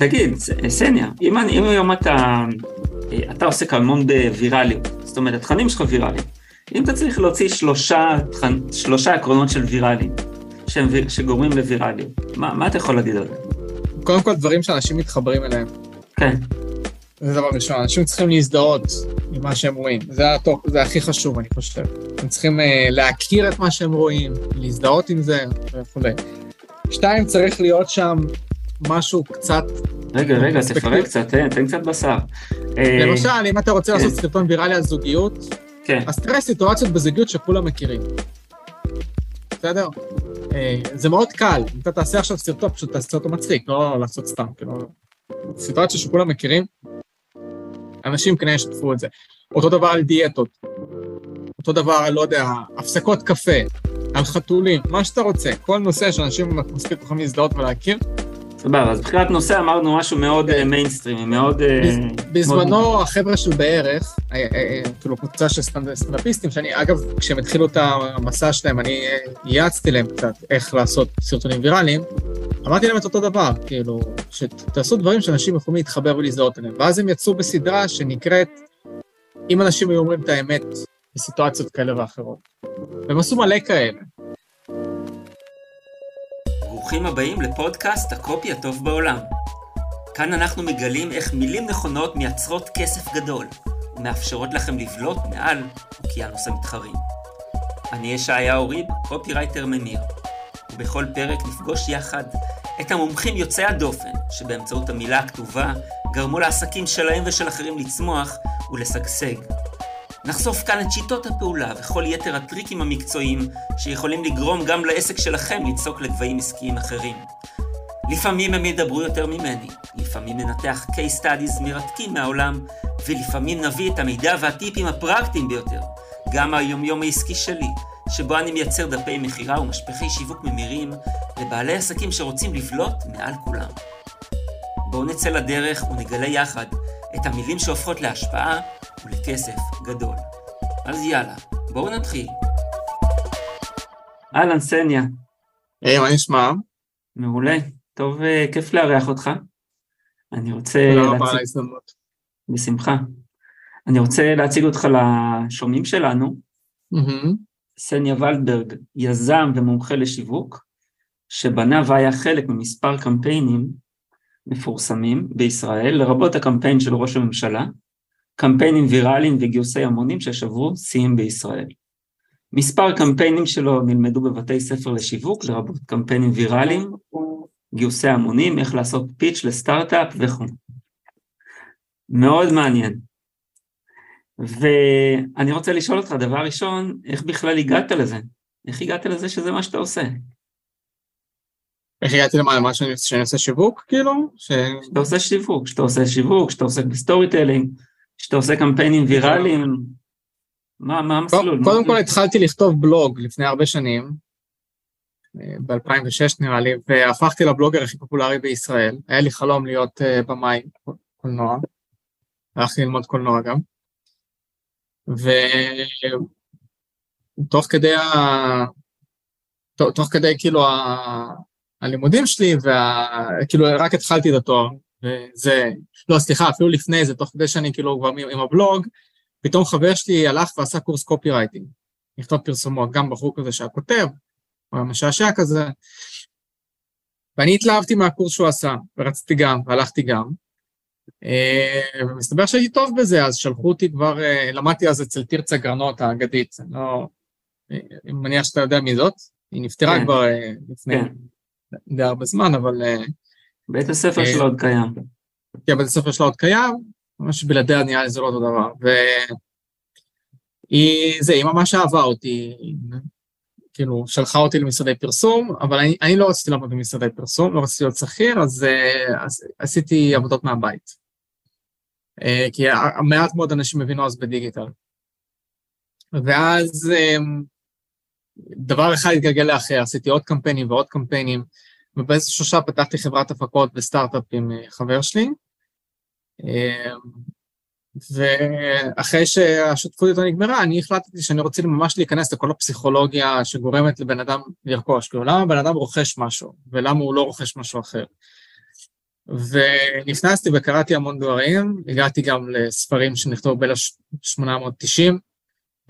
תגיד, סניה, אם, אני, אם היום אתה, אתה עוסק המון בווירליות, זאת אומרת, התכנים שלך ויראליים, אם אתה צריך להוציא שלושה, שלושה עקרונות של ויראליים, שהם, שגורמים לוויראליות, מה, מה אתה יכול להגיד על זה? קודם כל, דברים שאנשים מתחברים אליהם. כן. זה דבר ראשון, אנשים צריכים להזדהות עם מה שהם רואים, זה, הטוב, זה הכי חשוב, אני חושב. הם צריכים uh, להכיר את מה שהם רואים, להזדהות עם זה וכולי. שתיים, צריך להיות שם משהו קצת... רגע, רגע, תפרק קצת, תן, תן קצת בשר. אה, למשל, אם אתה רוצה לעשות כן. סרטון ויראלי על זוגיות, כן. אז תראה סיטואציות בזוגיות שכולם מכירים. בסדר? אה, זה מאוד קל, אם אתה תעשה עכשיו סרטון, פשוט תעשה אותו מצחיק, לא לעשות סתם, כאילו... סיטואציה שכולם מכירים, אנשים כנראה ישתפו את זה. אותו דבר על דיאטות, אותו דבר, לא יודע, הפסקות קפה, על חתולים, מה שאתה רוצה, כל נושא שאנשים מספיק יכולים להזדהות ולהכיר. סבבה, אז מבחינת נושא אמרנו משהו מאוד מיינסטרימי, מאוד... אה, בזמנו החבר'ה של בערך, אה, אה, כאילו קבוצה של סטנדאפיסטים, שאני אגב, כשהם התחילו את המסע שלהם, אני ייעצתי להם קצת איך לעשות סרטונים ויראליים, אמרתי להם את אותו דבר, כאילו, שתעשו דברים שאנשים יכולים להתחבר ולהזדהות אליהם. ואז הם יצאו בסדרה שנקראת, אם אנשים היו אומרים את האמת בסיטואציות כאלה ואחרות. והם עשו מלא כאלה. ברוכים הבאים לפודקאסט הקופי הטוב בעולם. כאן אנחנו מגלים איך מילים נכונות מייצרות כסף גדול, ומאפשרות לכם לבלוט מעל אוקיינוס המתחרים. אני ישעיהו ריב, קופירייטר ממיר. ובכל פרק נפגוש יחד את המומחים יוצאי הדופן, שבאמצעות המילה הכתובה גרמו לעסקים שלהם ושל אחרים לצמוח ולשגשג. נחשוף כאן את שיטות הפעולה וכל יתר הטריקים המקצועיים שיכולים לגרום גם לעסק שלכם לצעוק לגבהים עסקיים אחרים. לפעמים הם ידברו יותר ממני, לפעמים ננתח case studies מרתקים מהעולם, ולפעמים נביא את המידע והטיפים הפרקטיים ביותר, גם היומיום העסקי שלי, שבו אני מייצר דפי מכירה ומשפחי שיווק ממירים לבעלי עסקים שרוצים לבלוט מעל כולם. בואו נצא לדרך ונגלה יחד את המילים שהופכות להשפעה ולכסף גדול. אז יאללה, בואו נתחיל. אהלן סניה. היי, מה נשמע? מעולה. טוב, אה, כיף לארח אותך. אני רוצה... תודה רבה על ההזדמנות. בשמחה. אני רוצה להציג אותך לשומעים שלנו. סניה ולדברג, יזם ומומחה לשיווק, שבנה והיה חלק ממספר קמפיינים מפורסמים בישראל, לרבות הקמפיין של ראש הממשלה, קמפיינים ויראליים וגיוסי המונים ששברו שיאים בישראל. מספר קמפיינים שלו נלמדו בבתי ספר לשיווק, לרבות קמפיינים ויראליים, גיוסי המונים, איך לעשות פיץ' לסטארט-אפ וכו'. מאוד מעניין. ואני רוצה לשאול אותך, דבר ראשון, איך בכלל הגעת לזה? איך הגעת לזה שזה מה שאתה עושה? איך הגעתי למה, שאני, שאני עושה שיווק, כאילו? ש... שאתה עושה שיווק, שאתה עושה שיווק, שאתה עוסק ב storytelling, שאתה עושה קמפיינים ויראליים, מה, מה המסלול? קודם כל התחלתי לכתוב בלוג לפני הרבה שנים, אה, ב-2006 נראה לי, והפכתי לבלוגר הכי פופולרי בישראל. היה לי חלום להיות אה, במאי קולנוע, הלכתי ללמוד קולנוע גם. ותוך כדי, ה... תוך, כדי כאילו. הלימודים שלי, וה... כאילו רק התחלתי את התואר, וזה, לא סליחה, אפילו לפני זה, תוך כדי שאני כאילו כבר עם הבלוג, פתאום חבר שלי הלך ועשה קורס קופי רייטינג, לכתוב פרסומות, גם בחור כזה שהיה כותב, הוא היה משעשע כזה, ואני התלהבתי מהקורס שהוא עשה, ורציתי גם, והלכתי גם, אה, ומסתבר שהייתי טוב בזה, אז שלחו אותי כבר, אה, למדתי אז אצל תרצה גרנות האגדית, לא... אה, אני מניח שאתה יודע מי זאת, היא נפטרה כן. כבר לפני כן. די הרבה זמן, אבל... בית הספר שלה עוד קיים. כן, בית הספר שלה עוד קיים, ממש בלעדיה נראה לי זה לא אותו דבר. והיא, זה, היא ממש אהבה אותי, כאילו, שלחה אותי למשרדי פרסום, אבל אני, אני לא רציתי לעבוד במשרדי פרסום, לא רציתי להיות שכיר, אז, אז עשיתי עבודות מהבית. אה, כי מעט מאוד אנשים הבינו אז בדיגיטל. ואז דבר אחד התגלגל לאחר, עשיתי עוד קמפיינים ועוד קמפיינים, ובאיזשהו שלב פתחתי חברת הפקות וסטארט-אפ עם אה, חבר שלי, אמ, ואחרי שהשותפות איתו נגמרה, אני החלטתי שאני רוצה ממש להיכנס לכל הפסיכולוגיה שגורמת לבן אדם לרכוש, כאילו למה בן אדם רוכש משהו, ולמה הוא לא רוכש משהו אחר. ונכנסתי וקראתי המון דברים, הגעתי גם לספרים שנכתבו ב-1890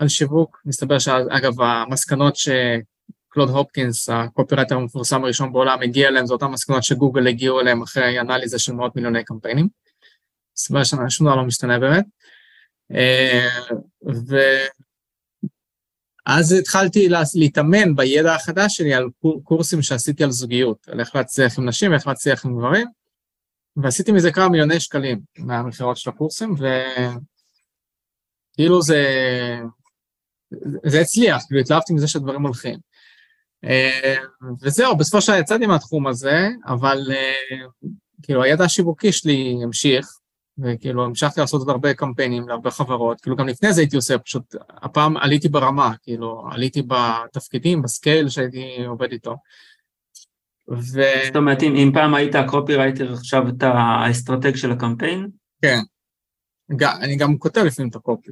על שיווק. מסתבר שאגב, המסקנות שקלוד הופקינס, הקופירייטר המפורסם הראשון בעולם, הגיע אליהם, זה אותן מסקנות שגוגל הגיעו אליהם אחרי אנליזה של מאות מיליוני קמפיינים. מסתבר ששום דבר לא משתנה באמת. אה, ואז התחלתי להתאמן בידע החדש שלי על קורסים שעשיתי על זוגיות, על איך להצליח עם נשים ואיך להצליח עם גברים, ועשיתי מזה כמה מיליוני שקלים מהמכירות של הקורסים, וכאילו זה, זה הצליח, כאילו התלהבתי מזה שהדברים הולכים. אה, וזהו, בסופו של דבר יצאתי מהתחום הזה, אבל אה, כאילו הידע השיווקי שלי המשיך, וכאילו המשכתי לעשות עוד הרבה קמפיינים להרבה חברות, כאילו גם לפני זה הייתי עושה, פשוט הפעם עליתי ברמה, כאילו עליתי בתפקידים, בסקייל שהייתי עובד איתו. ו... זאת אומרת, אם, אם פעם היית הקופירייטר, עכשיו אתה האסטרטג של הקמפיין? כן. אני גם כותב לפעמים את הקופי.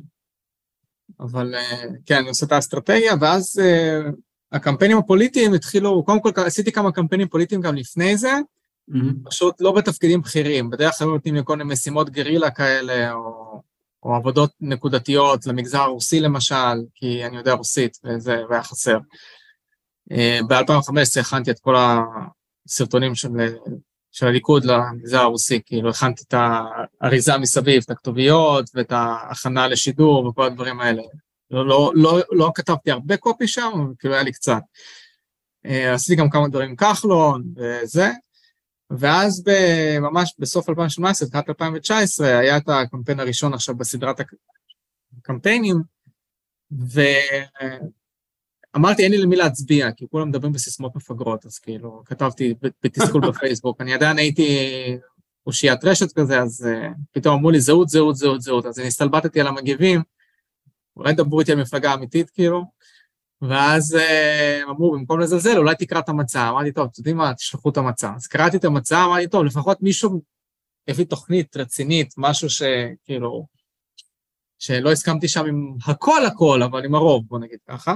אבל אה, כן, אני עושה את האסטרטגיה, ואז אה, הקמפיינים הפוליטיים התחילו, קודם כל עשיתי כמה קמפיינים פוליטיים גם לפני זה, mm-hmm. פשוט לא בתפקידים בכירים, בדרך כלל נותנים לי כל מיני משימות גרילה כאלה, או, או עבודות נקודתיות למגזר הרוסי למשל, כי אני יודע רוסית, וזה היה חסר. אה, ב-2015 הכנתי את כל הסרטונים של, של הליכוד למגזר הרוסי, כאילו הכנתי את האריזה מסביב, את הכתוביות ואת ההכנה לשידור וכל הדברים האלה. לא, לא, לא, לא כתבתי הרבה קופי שם, אבל כאילו היה לי קצת. אה, עשיתי גם כמה דברים עם כחלון וזה, ואז ממש בסוף 2018, תחילת 2019, היה את הקמפיין הראשון עכשיו בסדרת הקמפיינים, ואמרתי, אין לי למי להצביע, כי כולם מדברים בסיסמאות מפגרות, אז כאילו, כתבתי בתסכול בפייסבוק. אני עדיין הייתי אושיית רשת כזה, אז uh, פתאום אמרו לי זהות, זהות, זהות, זהות, אז אני הסתלבטתי על המגיבים, אולי דברו איתי על מפלגה אמיתית, כאילו, ואז אה, אמרו, במקום לזלזל, אולי תקרא את המצע. אמרתי, טוב, אתם יודעים מה, תשלחו את המצע. אז קראתי את המצע, אמרתי, טוב, לפחות מישהו הביא תוכנית רצינית, משהו שכאילו, שלא הסכמתי שם עם הכל הכל, אבל עם הרוב, בוא נגיד ככה.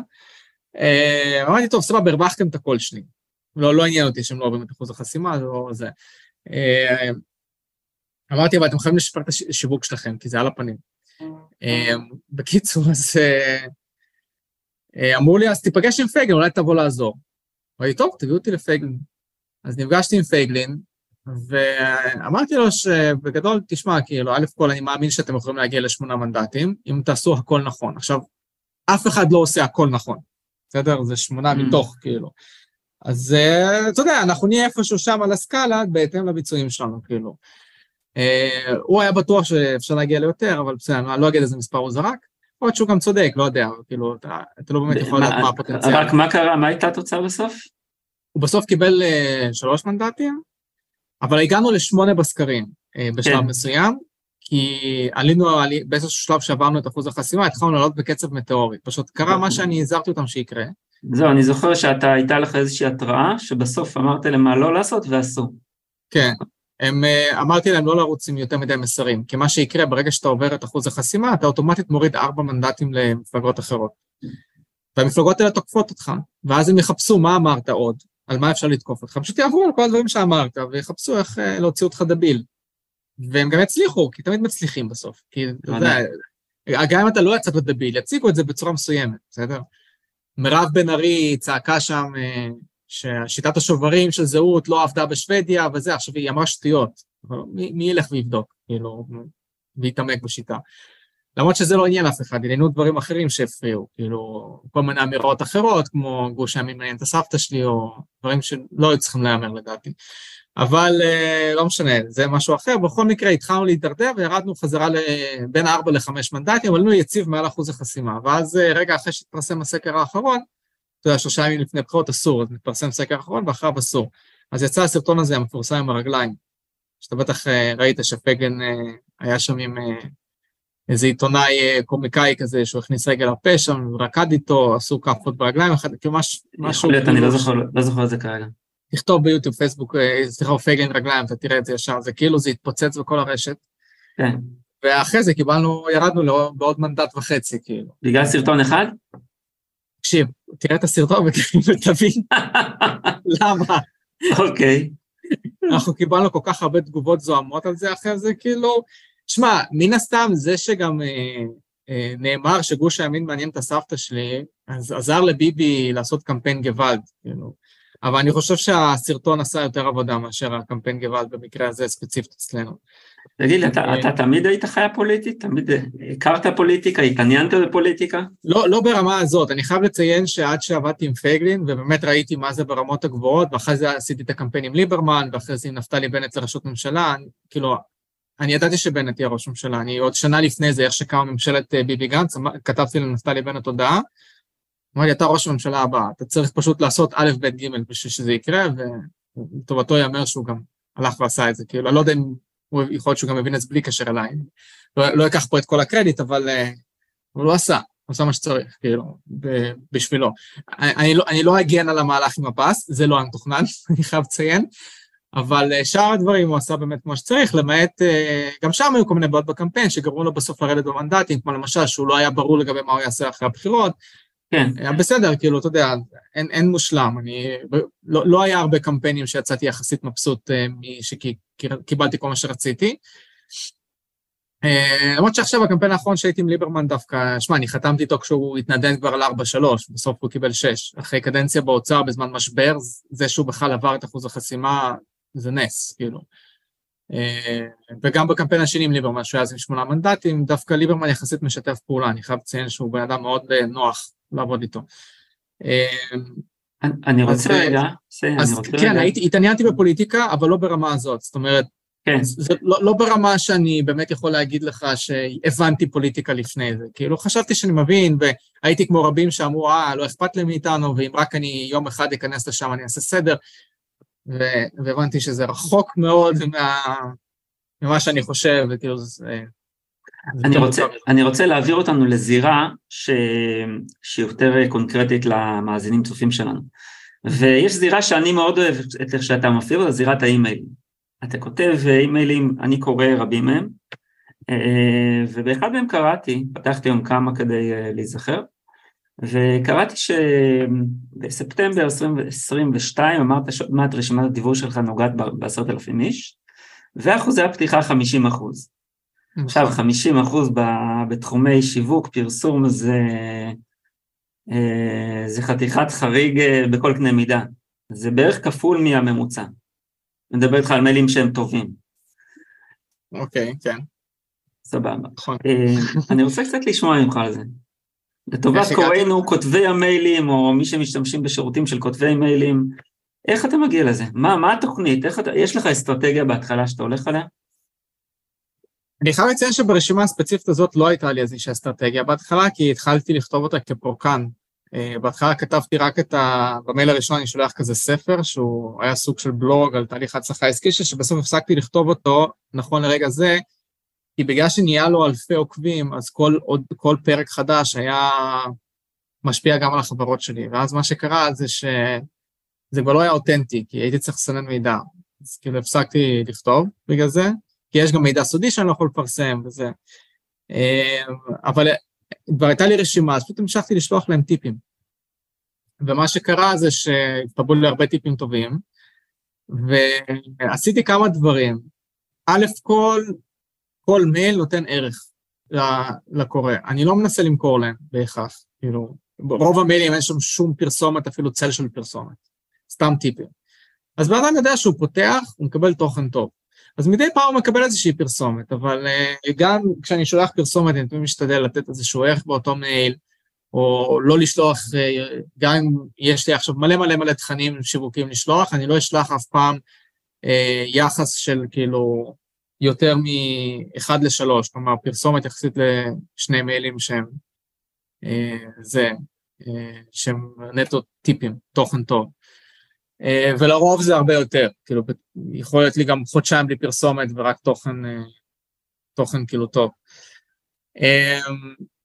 אה, אמרתי, טוב, סבבה, הרווחתם את הקול שלי. לא, לא עניין אותי שהם לא עוברים את אחוז החסימה, זה לא זה. אה, אמרתי, אבל אתם חייבים לשפר את השיווק שלכם, כי זה על הפנים. בקיצור, אז... אה, אמרו לי, אז תיפגש עם פייגלין, אולי תבוא לעזור. אמרתי, טוב, תביאו אותי לפייגלין. אז נפגשתי עם פייגלין, ואמרתי לו שבגדול, תשמע, כאילו, א' כל אני מאמין שאתם יכולים להגיע לשמונה מנדטים, אם תעשו הכל נכון. עכשיו, אף אחד לא עושה הכל נכון, בסדר? זה שמונה mm. מתוך, כאילו. אז אה, אתה יודע, אנחנו נהיה איפשהו שם על הסקאלה, בהתאם לביצועים שלנו, כאילו. Uh, הוא היה בטוח שאפשר להגיע ליותר, אבל בסדר, אני לא אגיד איזה מספר הוא זרק. יכול להיות שהוא גם צודק, לא יודע, כאילו, אתה, אתה לא באמת יכול לדעת מה הפוטנציאל. רק מה קרה, מה הייתה התוצאה בסוף? הוא בסוף קיבל uh, שלוש מנדטים, אבל הגענו לשמונה בסקרים uh, בשלב כן. מסוים, כי עלינו, עלי, באיזשהו שלב שעברנו את אחוז החסימה, התחלנו לעלות בקצב מטאורי. פשוט קרה מה שאני הזהרתי אותם שיקרה. זהו, אני זוכר שאתה, הייתה לך איזושהי התראה, שבסוף אמרת להם מה לא לעשות ועשו. כן, הם, אה, אמרתי להם לא לרוץ עם יותר מדי מסרים, כי מה שיקרה ברגע שאתה עובר את אחוז החסימה, אתה אוטומטית מוריד ארבע מנדטים למפלגות אחרות. והמפלגות האלה תוקפות אותך, ואז הם יחפשו מה אמרת עוד, על מה אפשר לתקוף אותך, פשוט יעברו על כל הדברים שאמרת, ויחפשו איך אה, להוציא אותך דביל. והם גם יצליחו, כי תמיד מצליחים בסוף. כי אתה יודע, גם אם אתה לא יצאת דביל, יציגו את זה בצורה מסוימת, בסדר? מירב בן ארי צעקה שם, אה, ששיטת השוברים של זהות לא עבדה בשוודיה וזה, עכשיו היא אמרה שטויות, מי, מי ילך ויבדוק, כאילו, ויתעמק בשיטה. למרות שזה לא עניין אף אחד, עניינו דברים אחרים שהפריעו, כאילו, כל מיני אמירות אחרות, כמו גוש הימין מעניין את הסבתא שלי, או דברים שלא היו צריכים להיאמר לדעתי. אבל uh, לא משנה, זה משהו אחר. בכל מקרה, התחלנו להידרדר וירדנו חזרה בין 4 ל-5 מנדטים, אבל היינו יציב מעל אחוז החסימה. ואז uh, רגע אחרי שהתפרסם הסקר האחרון, אתה יודע, שלושה ימים לפני בחירות אסור, אז מתפרסם סקר אחרון ואחריו אסור. אז יצא הסרטון הזה המפורסם עם הרגליים, שאתה בטח אה, ראית שפגן אה, היה שם עם אה, איזה עיתונאי קומיקאי כזה, שהוא הכניס רגל לפה שם, רקד איתו, עשו כאפות ברגליים, כאילו משהו... יכול להיות, אני לא לא זוכר את זה כרגע. תכתוב ביוטיוב, פייסבוק, סליחה, פייגלין רגליים, אתה תראה את זה ישר, זה כאילו זה התפוצץ בכל הרשת. כן. ואחרי זה קיבלנו, ירדנו בעוד מנדט וחצי, כאילו. בגלל סרטון אחד? תקשיב, תראה את הסרטון ותבין למה. אוקיי. אנחנו קיבלנו כל כך הרבה תגובות זוהמות על זה אחרי זה, כאילו, שמע, מן הסתם זה שגם אה, אה, נאמר שגוש הימין מעניין את הסבתא שלי, אז עזר לביבי לעשות קמפיין גוואלד, כאילו. אבל אני חושב שהסרטון עשה יותר עבודה מאשר הקמפיין גוואלד במקרה הזה ספציפית אצלנו. תגיד לי, אתה, אתה תמיד היית חיה פוליטית? תמיד הכרת פוליטיקה? התעניינת בפוליטיקה? לא, לא ברמה הזאת. אני חייב לציין שעד שעבדתי עם פייגלין, ובאמת ראיתי מה זה ברמות הגבוהות, ואחרי זה עשיתי את הקמפיין עם ליברמן, ואחרי זה עם נפתלי בנט לראשות ממשלה, אני, כאילו, אני ידעתי שבנט יהיה ראש ממשלה. אני עוד שנה לפני זה, איך שקמה ממשלת אה, ביבי גנץ, כתבתי לנפתלי בנט הודעה, אמר לי, אתה ראש הממשלה הבא, אתה צריך פשוט לעשות א', ב', ג' בשביל שזה יקרה, ולטובתו ייאמר שהוא גם הלך ועשה את זה. כאילו, אני לא יודע אם הוא יכול להיות שהוא גם מבין את זה בלי קשר אליי. לא, לא אקח פה את כל הקרדיט, אבל uh, הוא לא עשה, הוא עשה מה שצריך, כאילו, ב, בשבילו. אני, אני, לא, אני לא אגן על המהלך עם הפס, זה לא היה מתוכנן, אני חייב לציין, אבל uh, שאר הדברים הוא עשה באמת כמו שצריך, למעט, uh, גם שם היו כל מיני בעיות בקמפיין שגרמו לו בסוף לרדת במנדטים, כמו למשל שהוא לא היה ברור לגבי מה הוא יעשה אחרי הבחירות, כן. היה בסדר, כאילו, אתה יודע, אין, אין מושלם. אני, לא, לא היה הרבה קמפיינים שיצאתי יחסית מבסוט uh, שקיבלתי כל מה שרציתי. Uh, למרות שעכשיו הקמפיין האחרון שהייתי עם ליברמן דווקא, שמע, אני חתמתי איתו כשהוא התנדן כבר על 4-3, בסוף הוא קיבל 6. אחרי קדנציה באוצר בזמן משבר, זה שהוא בכלל עבר את אחוז החסימה, זה נס, כאילו. וגם בקמפיין השני עם ליברמן, שהוא היה אז עם שמונה מנדטים, דווקא ליברמן יחסית משתף פעולה, אני חייב לציין שהוא בן אדם מאוד נוח לעבוד איתו. אני רוצה רגע, אז כן, התעניינתי בפוליטיקה, אבל לא ברמה הזאת, זאת אומרת, כן. זה לא, לא ברמה שאני באמת יכול להגיד לך שהבנתי פוליטיקה לפני זה. כאילו, חשבתי שאני מבין, והייתי כמו רבים שאמרו, אה, לא אכפת לי מאיתנו, ואם רק אני יום אחד אכנס לשם אני אעשה סדר, והבנתי שזה רחוק מאוד מה, ממה שאני חושב, וכאילו, זה, אני רוצה, אני רוצה להעביר אותנו לזירה ש... שהיא יותר קונקרטית למאזינים צופים שלנו. ויש זירה שאני מאוד אוהב את איך שאתה מפעיל אותה, זירת האימיילים. אתה כותב אימיילים, אני קורא רבים מהם, אה, ובאחד מהם קראתי, פתחתי היום כמה כדי אה, להיזכר, וקראתי שבספטמבר 2022 אמרת מה את רשימת הדיבור שלך נוגעת בעשרת אלפים איש, ואחוזי הפתיחה 50 אחוז. עכשיו 50 אחוז בתחומי שיווק, פרסום זה, אה, זה חתיכת חריג אה, בכל קנה מידה, זה בערך כפול מהממוצע. אני מדבר איתך על מיילים שהם טובים. אוקיי, okay, כן. סבבה. נכון. אה, אני רוצה קצת לשמוע ממך על זה. לטובת קוראינו, כותבי המיילים, או מי שמשתמשים בשירותים של כותבי מיילים, איך אתה מגיע לזה? מה, מה התוכנית? אתה, יש לך אסטרטגיה בהתחלה שאתה הולך עליה? אני חייב לציין שברשימה הספציפית הזאת לא הייתה לי איזושהי אסטרטגיה בהתחלה, כי התחלתי לכתוב אותה כפורקן. Uh, בהתחלה כתבתי רק את ה... במייל הראשון אני שולח כזה ספר, שהוא היה סוג של בלוג על תהליך הצלחה עסקי, שבסוף הפסקתי לכתוב אותו, נכון לרגע זה, כי בגלל שנהיה לו אלפי עוקבים, אז כל, עוד, כל פרק חדש היה משפיע גם על החברות שלי. ואז מה שקרה זה שזה כבר לא היה אותנטי, כי הייתי צריך לסנן מידע. אז כאילו הפסקתי לכתוב בגלל זה. כי יש גם מידע סודי שאני לא יכול לפרסם וזה. אמ, אבל כבר הייתה לי רשימה, אז פשוט המשכתי לשלוח להם טיפים. ומה שקרה זה שהתקבלו לי הרבה טיפים טובים, ועשיתי כמה דברים. א', כל, כל מייל נותן ערך לקורא. אני לא מנסה למכור להם בהכרח, כאילו, רוב המיילים אין שם שום פרסומת, אפילו צל של פרסומת. סתם טיפים. אז בן אדם יודע שהוא פותח, הוא מקבל תוכן טוב. אז מדי פעם הוא מקבל איזושהי פרסומת, אבל uh, גם כשאני שולח פרסומת, אני תמיד משתדל לתת איזשהו ערך באותו מייל, או לא לשלוח, uh, גם אם יש לי עכשיו מלא מלא מלא תכנים שיווקים לשלוח, אני לא אשלח אף פעם uh, יחס של כאילו יותר מ-1 ל-3, כלומר פרסומת יחסית לשני מיילים שהם uh, זה, uh, שהם נטו טיפים, תוכן טוב. אה, ולרוב זה הרבה יותר, כאילו, יכול להיות לי גם חודשיים בלי פרסומת ורק תוכן, אה, תוכן כאילו טוב. אה,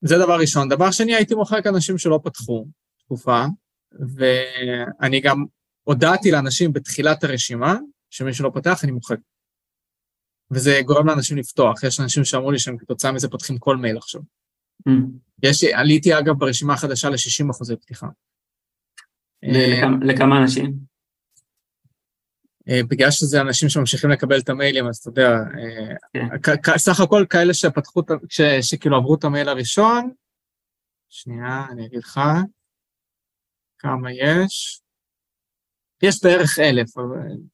זה דבר ראשון. דבר שני, הייתי מוחק אנשים שלא פתחו תקופה, ואני גם הודעתי לאנשים בתחילת הרשימה, שמי שלא פתח, אני מוחק. וזה גורם לאנשים לפתוח. יש אנשים שאמרו לי שהם כתוצאה מזה פותחים כל מייל עכשיו. Mm. יש, עליתי אגב ברשימה החדשה ל-60 אחוזי פתיחה. לכמה אנשים? אה, בגלל שזה אנשים שממשיכים לקבל את המיילים, אז אתה יודע, כן. סך הכל כאלה שפתחו, שכאילו עברו את המייל הראשון, שנייה, אני אגיד לך כמה יש. יש בערך אלף,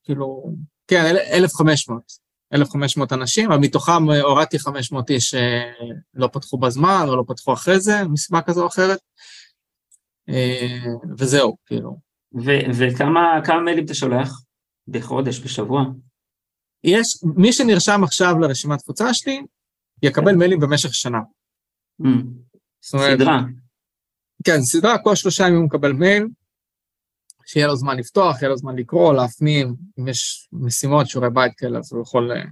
כאילו, כן, אלף חמש מאות. 1,500 אנשים, אבל מתוכם הורדתי 500 איש שלא פתחו בזמן או לא פתחו אחרי זה, מסיבה כזו או אחרת, אה, וזהו, כאילו. וכמה מיילים אתה שולח? בחודש, בשבוע? יש, מי שנרשם עכשיו לרשימת תפוצה שלי, יקבל. מיילים במשך שנה. Mm. סדרה. כן, סדרה, כל שלושה ימים הוא מקבל מייל, שיהיה לו זמן לפתוח, יהיה לו זמן לקרוא, להפנים, אם יש משימות, שיעורי בית כאלה, אז הוא יכול... אה,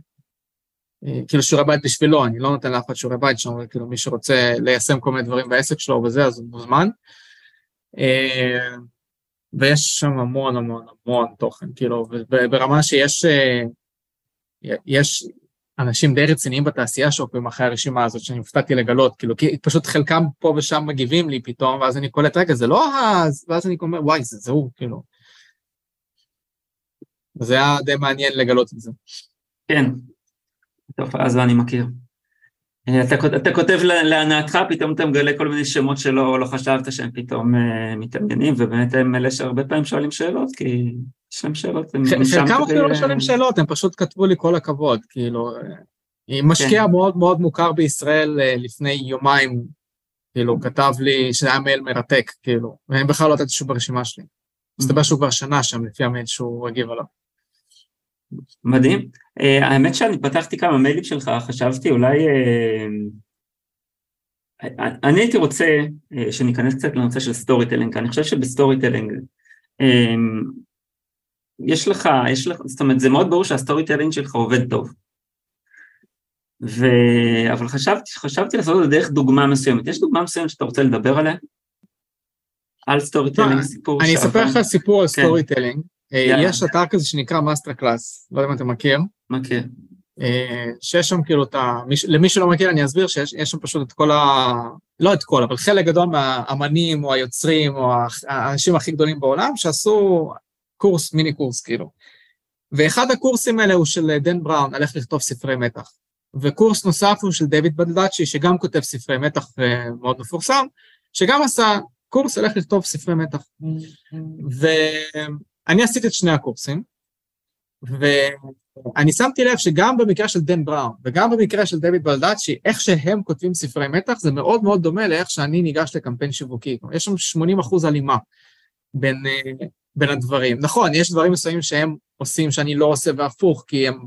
אה, כאילו שיעורי בית בשבילו, אני לא נותן לאף אחד שיעורי בית שם, אבל כאילו מי שרוצה ליישם כל מיני דברים בעסק שלו וזה, אז הוא מוזמן. אה, ויש שם המון המון המון תוכן, כאילו, ברמה שיש יש אנשים די רציניים בתעשייה שעוקבים אחרי הרשימה הזאת, שאני הופתעתי לגלות, כאילו, כי פשוט חלקם פה ושם מגיבים לי פתאום, ואז אני קולט, רגע, זה לא אז, ואז אני אומר, וואי, זה, זה כאילו. זה היה די מעניין לגלות את זה. כן, תופעה הזו אני מכיר. אה, אתה, אתה כותב להנאתך, פתאום אתה מגלה כל מיני שמות שלא לא חשבת שהם פתאום uh, מתעניינים, ובאמת הם אלה שהרבה פעמים שואלים שאלות, כי יש להם שאלות. חלקם אפילו לא שואלים שאלות, הם פשוט כתבו לי כל הכבוד, כאילו, היא משקיע כן. מאוד מאוד מוכר בישראל אה, לפני יומיים, כאילו, כתב לי שזה היה מייל מרתק, כאילו, ואני בכלל לא נתתי שהוא ברשימה שלי. מסתבר שהוא כבר שנה שם, לפי המייל שהוא הגיב עליו. מדהים. Uh, האמת שאני פתחתי כמה מיילים שלך, חשבתי אולי... Uh, אני הייתי רוצה uh, שניכנס קצת לנושא של storytelling, אני חושב שב storytelling יש לך, יש לך, זאת אומרת, זה מאוד ברור שה storytelling שלך עובד טוב. ו... אבל חשבתי, חשבתי לעשות את זה דרך דוגמה מסוימת. יש דוגמה מסוימת שאתה רוצה לדבר עליה? על storytelling, סיפור אני אספר לך סיפור על storytelling. אה, יש אתר כזה שנקרא MasterClass, לא יודע אם אתה מכיר. מכיר. אה, שיש שם כאילו את ה... למי שלא מכיר אני אסביר שיש שם פשוט את כל ה... לא את כל, אבל חלק גדול מהאמנים או היוצרים או האנשים הכי גדולים בעולם שעשו קורס, מיני קורס כאילו. ואחד הקורסים האלה הוא של דן בראון, על איך לכתוב ספרי מתח. וקורס נוסף הוא של דויד בדלדצ'י, שגם כותב ספרי מתח ומאוד מפורסם, שגם עשה קורס על איך לכתוב ספרי מתח. ואני עשיתי את שני הקורסים, ואני שמתי לב שגם במקרה של דן בראון וגם במקרה של דויד בלדאצ'י, איך שהם כותבים ספרי מתח זה מאוד מאוד דומה לאיך שאני ניגש לקמפיין שיווקי. יש שם 80 אחוז הלימה בין, בין הדברים. נכון, יש דברים מסוימים שהם עושים שאני לא עושה והפוך, כי הם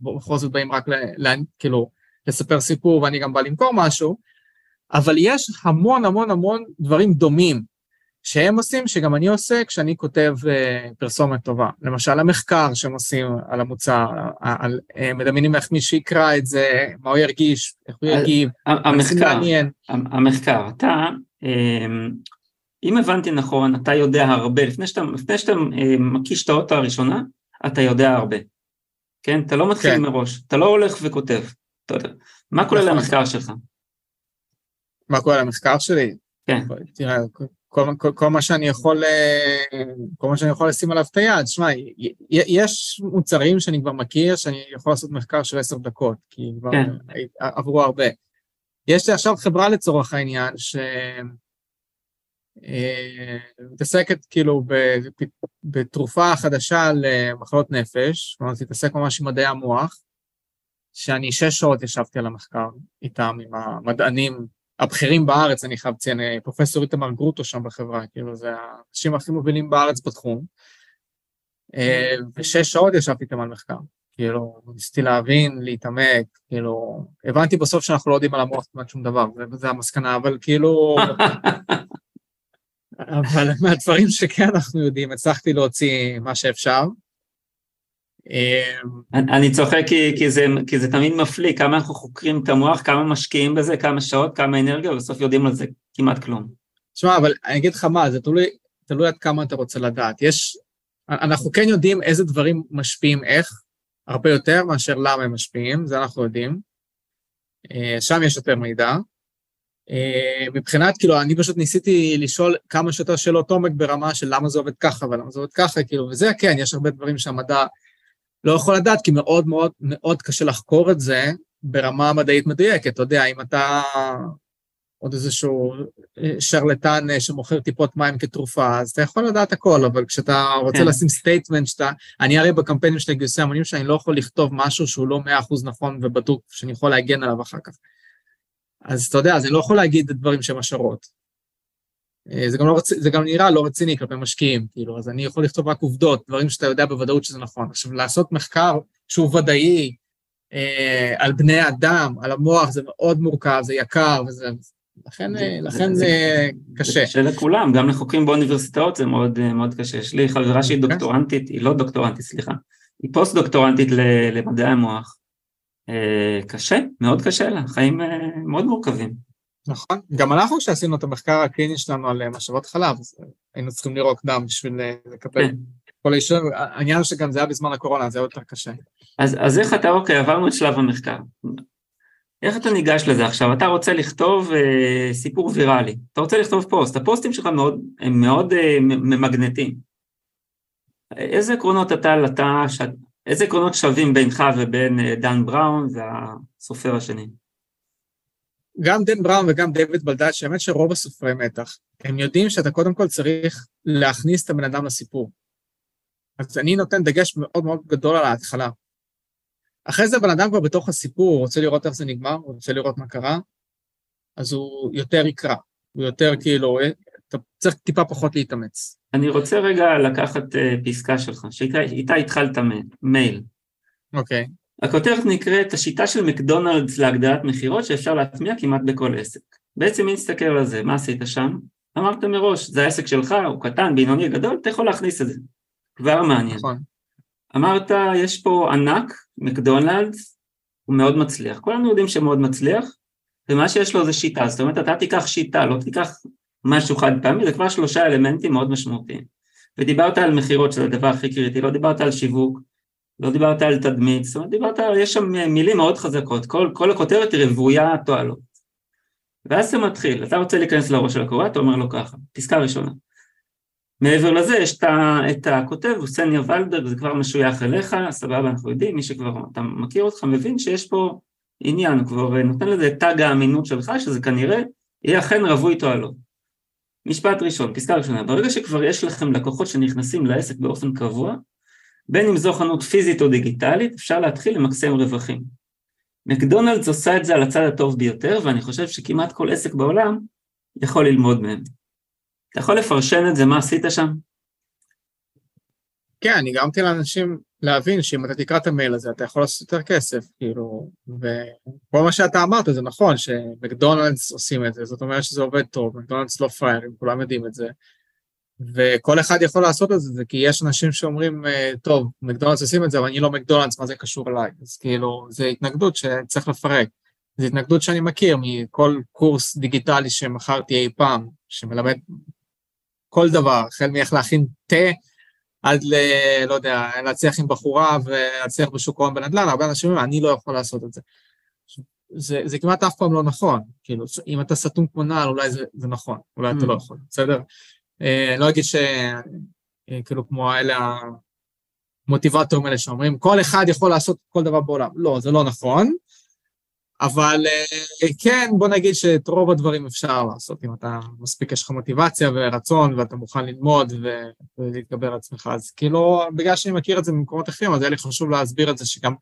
בכל זאת באים רק ל, ל, כאילו לספר סיפור ואני גם בא למכור משהו, אבל יש המון המון המון דברים דומים שהם עושים, שגם אני עושה כשאני כותב uh, פרסומת טובה. למשל, המחקר שהם עושים על המוצר, על, uh, מדמיינים איך מישהו יקרא את זה, מה הוא ירגיש, איך הוא יגיב, המחקר, המחקר, אתה, אמ, אם הבנתי נכון, אתה יודע הרבה, לפני שאתה, לפני שאתה uh, מקיש את האוטו הראשונה, אתה יודע הרבה. כן? אתה לא מתחיל כן. מראש, אתה לא הולך וכותב. אתה יודע. מה כולל נכון. המחקר שלך? מה כולל המחקר שלי? כן. תראה, כל, כל, כל מה שאני יכול, אה, כל מה שאני יכול לשים עליו את היד, שמע, יש מוצרים שאני כבר מכיר, שאני יכול לעשות מחקר של עשר דקות, כי כבר כן. עברו הרבה. יש לי עכשיו חברה לצורך העניין, שמתעסקת אה, כאילו בתרופה חדשה למחלות נפש, כלומר, תתעסק ממש עם מדעי המוח, שאני שש שעות ישבתי על המחקר איתם, עם המדענים הבכירים בארץ, אני חייב לציין, אה, פרופסור איתמר גרוטו שם בחברה, כאילו זה האנשים הכי מובילים בארץ בתחום. אה, ושש שעות ישבתי איתם על מחקר, כאילו, ניסיתי להבין, להתעמק, כאילו, הבנתי בסוף שאנחנו לא יודעים על המוח כמעט שום דבר, וזה המסקנה, אבל כאילו... אבל מהדברים שכן אנחנו יודעים, הצלחתי להוציא מה שאפשר. אמ, אני צוחק כי, כי, זה, כי זה תמיד מפליא, כמה אנחנו חוקרים את המוח, כמה משקיעים בזה, כמה שעות, כמה אנרגיה, ובסוף יודעים על זה כמעט כלום. תשמע, אבל אני אגיד לך מה, זה תלוי, תלוי עד כמה אתה רוצה לדעת. יש, אנחנו כן יודעים איזה דברים משפיעים איך, הרבה יותר מאשר למה הם משפיעים, זה אנחנו יודעים. אה, שם יש יותר מידע. אה, מבחינת, כאילו, אני פשוט ניסיתי לשאול כמה שיותר שאלות עומק ברמה של למה זה עובד ככה ולמה זה עובד ככה, כאילו, וזה כן, יש הרבה דברים שהמדע לא יכול לדעת, כי מאוד מאוד מאוד קשה לחקור את זה ברמה מדעית מדויקת. אתה יודע, אם אתה עוד איזשהו אה, שרלטן אה, שמוכר טיפות מים כתרופה, אז אתה יכול לדעת הכל, אבל כשאתה רוצה כן. לשים statement שאתה... אני הרי בקמפיינים של גיוסי המונים שאני לא יכול לכתוב משהו שהוא לא מאה אחוז נכון ובדוק, שאני יכול להגן עליו אחר כך. אז אתה יודע, אז אני לא יכול להגיד דברים שהם השערות. אה, זה גם, לא רצ... זה גם נראה לא רציני כלפי משקיעים, כאילו, אז אני יכול לכתוב רק עובדות, דברים שאתה יודע בוודאות שזה נכון. עכשיו, לעשות מחקר שהוא ודאי אה, על בני אדם, על המוח, זה מאוד מורכב, זה יקר, וזה... לכן, זה, לכן זה, זה קשה. זה קשה לכולם, גם לחוקרים באוניברסיטאות זה מאוד, מאוד קשה. יש לי חברה שהיא אוקיי. דוקטורנטית, היא לא דוקטורנטית, סליחה, היא פוסט-דוקטורנטית למדעי המוח. אה, קשה, מאוד קשה לה, חיים מאוד מורכבים. נכון, גם אנחנו כשעשינו את המחקר הקליני שלנו על אה, משאבות חלב, אז אה, היינו צריכים לראות דם בשביל אה, לקבל כן. כל האישור, העניין הוא שגם זה היה בזמן הקורונה, זה היה יותר קשה. אז, אז איך אתה, אוקיי, עברנו את שלב המחקר. איך אתה ניגש לזה עכשיו? אתה רוצה לכתוב אה, סיפור ויראלי, אתה רוצה לכתוב פוסט, הפוסטים שלך מאוד, הם מאוד אה, ממגנטים. איזה עקרונות אתה, אתה, ש... איזה עקרונות שווים בינך ובין אה, דן בראון והסופר השני? גם דן בראון וגם דיוויד בלדד, שהאמת שרוב הסופרי מתח, הם יודעים שאתה קודם כל צריך להכניס את הבן אדם לסיפור. אז אני נותן דגש מאוד מאוד גדול על ההתחלה. אחרי זה הבן אדם כבר בתוך הסיפור, הוא רוצה לראות איך זה נגמר, הוא רוצה לראות מה קרה, אז הוא יותר יקרא, הוא יותר כאילו, אתה צריך טיפה פחות להתאמץ. אני רוצה רגע לקחת uh, פסקה שלך, שאיתה התחלת מייל. אוקיי. Okay. הכותרת נקראת השיטה של מקדונלדס להגדלת מכירות שאפשר להטמיע כמעט בכל עסק. בעצם אם נסתכל על זה, מה עשית שם? אמרת מראש, זה העסק שלך, הוא קטן, בינוני, גדול, אתה יכול להכניס את זה. כבר מעניין. נכון. אמרת, יש פה ענק, מקדונלדס, הוא מאוד מצליח. כולנו יודעים שמאוד מצליח, ומה שיש לו זה שיטה. זאת אומרת, אתה תיקח שיטה, לא תיקח משהו חד פעמי, זה כבר שלושה אלמנטים מאוד משמעותיים. ודיברת על מכירות, שזה הדבר הכי קריטי, לא דיברת על שיווק, לא דיברת על תדמית, זאת אומרת, דיברת, יש שם מילים מאוד חזקות, כל, כל הכותרת היא רוויה תועלות. ואז זה מתחיל, אתה רוצה להיכנס לראש של הקורא, אתה אומר לו ככה, פסקה ראשונה. מעבר לזה יש את, את הכותב, הוא סניה ולדר, זה כבר משוייך אליך, סבבה, אנחנו יודעים, מי שכבר, אתה מכיר אותך, מבין שיש פה עניין, הוא כבר נותן לזה את תג האמינות שלך, שזה כנראה יהיה אכן רווי תועלות. משפט ראשון, פסקה ראשונה, ברגע שכבר יש לכם לקוחות שנכנסים לעסק באופן קבוע, בין אם זו חנות פיזית או דיגיטלית, אפשר להתחיל למקסם רווחים. מקדונלדס עושה את זה על הצד הטוב ביותר, ואני חושב שכמעט כל עסק בעולם יכול ללמוד מהם. אתה יכול לפרשן את זה, מה עשית שם? כן, אני גרמתי לאנשים להבין שאם אתה תקרא את המייל הזה, אתה יכול לעשות יותר כסף, כאילו, וכל מה שאתה אמרת זה נכון, שמקדונלדס עושים את זה, זאת אומרת שזה עובד טוב, מקדונלדס לא פריירים, כולם יודעים את זה, וכל אחד יכול לעשות את זה, זה כי יש אנשים שאומרים, אה, טוב, מקדונלדס עושים את זה, אבל אני לא מקדונלדס, מה זה קשור אליי? אז כאילו, זו התנגדות שצריך לפרק. זו התנגדות שאני מכיר מכל קורס דיגיטלי שמכרתי אי פעם, שמלמד כל דבר, החל מאיך להכין תה, עד ל... לא יודע, להצליח עם בחורה ולהצליח בשוק ההון בנדל"ן, הרבה אנשים אומרים, אני לא יכול לעשות את זה. זה, זה כמעט אף פעם לא נכון, כאילו, אם אתה סתום כמו נעל, אולי זה, זה נכון, אולי mm. אתה לא יכול, בסדר? אה, לא אגיד שכאילו אה, כמו אלה המוטיבטורים האלה שאומרים, כל אחד יכול לעשות כל דבר בעולם. לא, זה לא נכון, אבל אה, כן, בוא נגיד שאת רוב הדברים אפשר לעשות, אם אתה מספיק, יש לך מוטיבציה ורצון ואתה מוכן ללמוד ולהתגבר על עצמך. אז כאילו, בגלל שאני מכיר את זה ממקומות אחרים, אז היה לי חשוב להסביר את זה שגם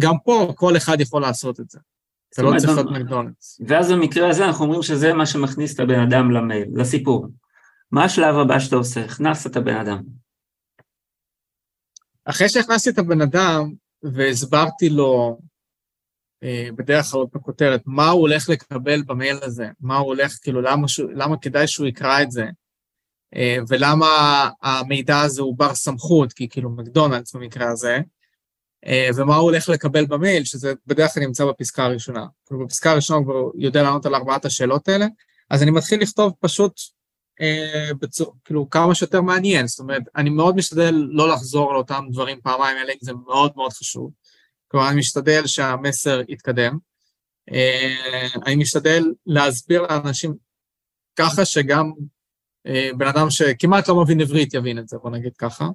גם פה כל אחד יכול לעשות את זה. זה לא צריך להיות מקדונלדס. ואז במקרה הזה אנחנו אומרים שזה מה שמכניס את הבן אדם למייל, לסיפור. מה השלב הבא שאתה עושה? הכנסת את הבן אדם. אחרי שהכנסתי את הבן אדם והסברתי לו, אה, בדרך כלל בכותרת, מה הוא הולך לקבל במייל הזה, מה הוא הולך, כאילו, למה, ש... למה כדאי שהוא יקרא את זה, אה, ולמה המידע הזה הוא בר סמכות, כי כאילו מקדונלדס במקרה הזה, אה, ומה הוא הולך לקבל במייל, שזה בדרך כלל נמצא בפסקה הראשונה. כאילו בפסקה הראשונה הוא כבר יודע לענות על ארבעת השאלות האלה, אז אני מתחיל לכתוב פשוט בצור, כאילו כמה שיותר מעניין, זאת אומרת, אני מאוד משתדל לא לחזור על אותם דברים פעמיים, אלא אם זה מאוד מאוד חשוב. כלומר, אני משתדל שהמסר יתקדם. אה, אני משתדל להסביר לאנשים ככה שגם אה, בן אדם שכמעט לא מבין עברית יבין את זה, בוא נגיד ככה.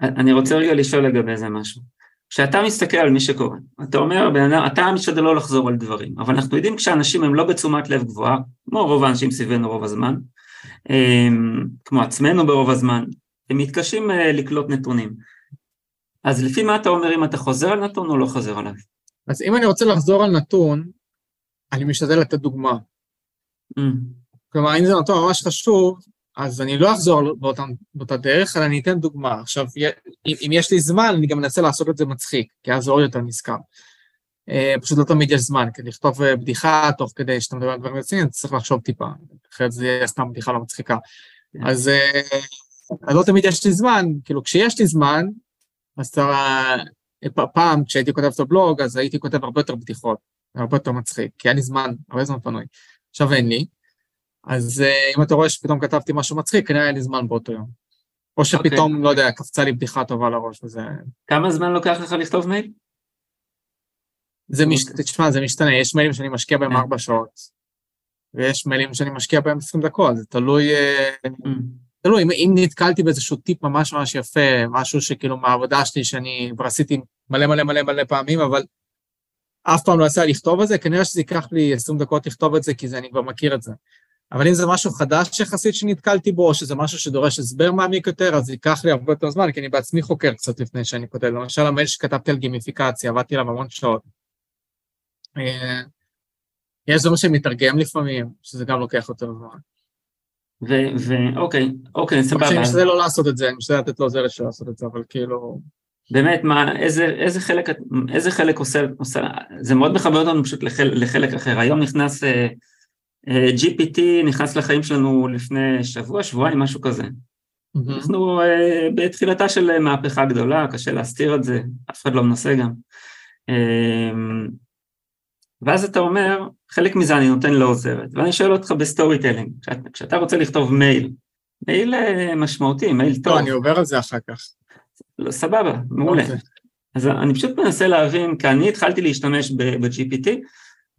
אני רוצה רגע לשאול לגבי זה משהו. כשאתה מסתכל על מי שקורא, אתה אומר, אתה משתדל לא לחזור על דברים, אבל אנחנו יודעים כשאנשים הם לא בתשומת לב גבוהה, כמו רוב האנשים סביבנו רוב הזמן, כמו עצמנו ברוב הזמן, הם מתקשים אה, לקלוט נתונים. אז לפי מה אתה אומר אם אתה חוזר על נתון או לא חוזר עליו? אז אם אני רוצה לחזור על נתון, אני משתדל לתת דוגמה. Mm. כלומר, אם זה נתון ממש חשוב, אז אני לא אחזור באותה, באותה דרך, אלא אני אתן דוגמה. עכשיו, אם, אם יש לי זמן, אני גם אנסה לעשות את זה מצחיק, כי אז זה עוד יותר נזכר. Uh, פשוט לא תמיד יש זמן, כי לכתוב uh, בדיחה תוך כדי שאתה מדבר על דברים רציניים, צריך לחשוב טיפה, אחרת זה יהיה סתם בדיחה לא מצחיקה. כן. אז, uh, אז לא תמיד יש לי זמן, כאילו כשיש לי זמן, אז אתה, פעם כשהייתי כותב את הבלוג, אז הייתי כותב הרבה יותר בדיחות, הרבה יותר מצחיק, כי היה לי זמן, הרבה זמן פנוי. עכשיו אין לי, אז אם אתה רואה שפתאום כתבתי משהו מצחיק, כנראה היה לי זמן באותו יום. או שפתאום, okay. אוקיי. לא יודע, קפצה לי בדיחה טובה לראש וזה... כמה זמן לוקח לך לכתוב מייל? זה מש... תשמע, זה משתנה, יש מיילים שאני משקיע בהם כן. ארבע שעות, ויש מיילים שאני משקיע בהם עשרים דקות, זה תלוי... אה, mm. תלוי, אם, אם נתקלתי באיזשהו טיפ ממש ממש יפה, משהו שכאילו מהעבודה שלי, שאני כבר עשיתי מלא מלא מלא מלא פעמים, אבל אף פעם לא יצא לכתוב את זה, כנראה שזה ייקח לי עשרים דקות לכתוב את זה, כי זה, אני כבר מכיר את זה. אבל אם זה משהו חדש יחסית שנתקלתי בו, או שזה משהו שדורש הסבר מעמיק יותר, אז ייקח לי הרבה יותר זמן, כי אני בעצמי חוקר קצת לפני שאני כותב. למשל, המייל שכתבתי על גימיפיקציה, עבדתי עליו המון שעות. אה, יש דברים שמתרגם לפעמים, שזה גם לוקח יותר זמן. ואוקיי, אוקיי, סבבה. אני משתדל לא לעשות את זה, אני משתדל לתת לעוזרת שלו לעשות את זה, אבל כאילו... באמת, מה, איזה, איזה, חלק, איזה חלק עושה, עושה, זה מאוד מכבד אותנו פשוט לחל, לחלק אחר. היום נכנס... אה, אה, GPT נכנס לחיים שלנו לפני שבוע, שבועיים, משהו כזה. Mm-hmm. אנחנו uh, בתחילתה של מהפכה גדולה, קשה להסתיר את זה, אף אחד לא מנסה גם. Uh, ואז אתה אומר, חלק מזה אני נותן לעוזרת, ואני שואל אותך ב storytelling, כשאת, כשאתה רוצה לכתוב מייל, מייל uh, משמעותי, מייל טוב. לא, אני עובר על זה אחר כך. לא, סבבה, מעולה. Okay. אוקיי. אז אני פשוט מנסה להבין, כי אני התחלתי להשתמש ב-GPT,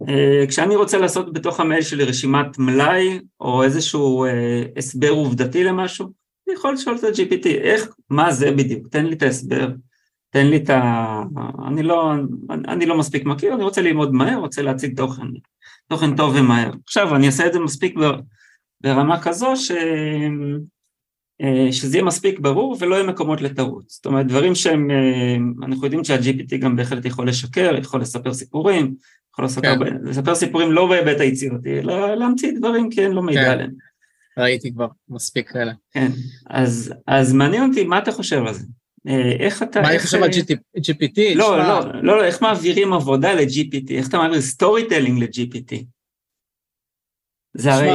אה, כשאני רוצה לעשות בתוך המייל שלי רשימת מלאי או איזשהו אה, הסבר עובדתי למשהו, אני יכול לשאול את ה-GPT, איך, מה זה בדיוק, תן לי את ההסבר, תן לי את ה... אני לא, אני לא מספיק מכיר, אני רוצה ללמוד מהר, רוצה להציג תוכן, תוכן טוב ומהר. עכשיו, אני אעשה את זה מספיק ברמה כזו ש... אה, שזה יהיה מספיק ברור ולא יהיה מקומות לטעות. זאת אומרת, דברים שהם, אנחנו יודעים שה-GPT גם בהחלט יכול לשקר, יכול לספר סיפורים, יכול לעשות כן. הרבה, לספר סיפורים לא בהיבט היצירתי, אלא להמציא דברים כי אין לו מידע כן. עליהם. ראיתי כבר מספיק כאלה. כן, אז, אז מעניין אותי, מה אתה חושב על זה? אה, איך אתה... מה אני חושב על GPT? לא, לא, לא, איך מעבירים עבודה ל-GPT? איך אתה מעביר storytelling ל-GPT? זה הרי...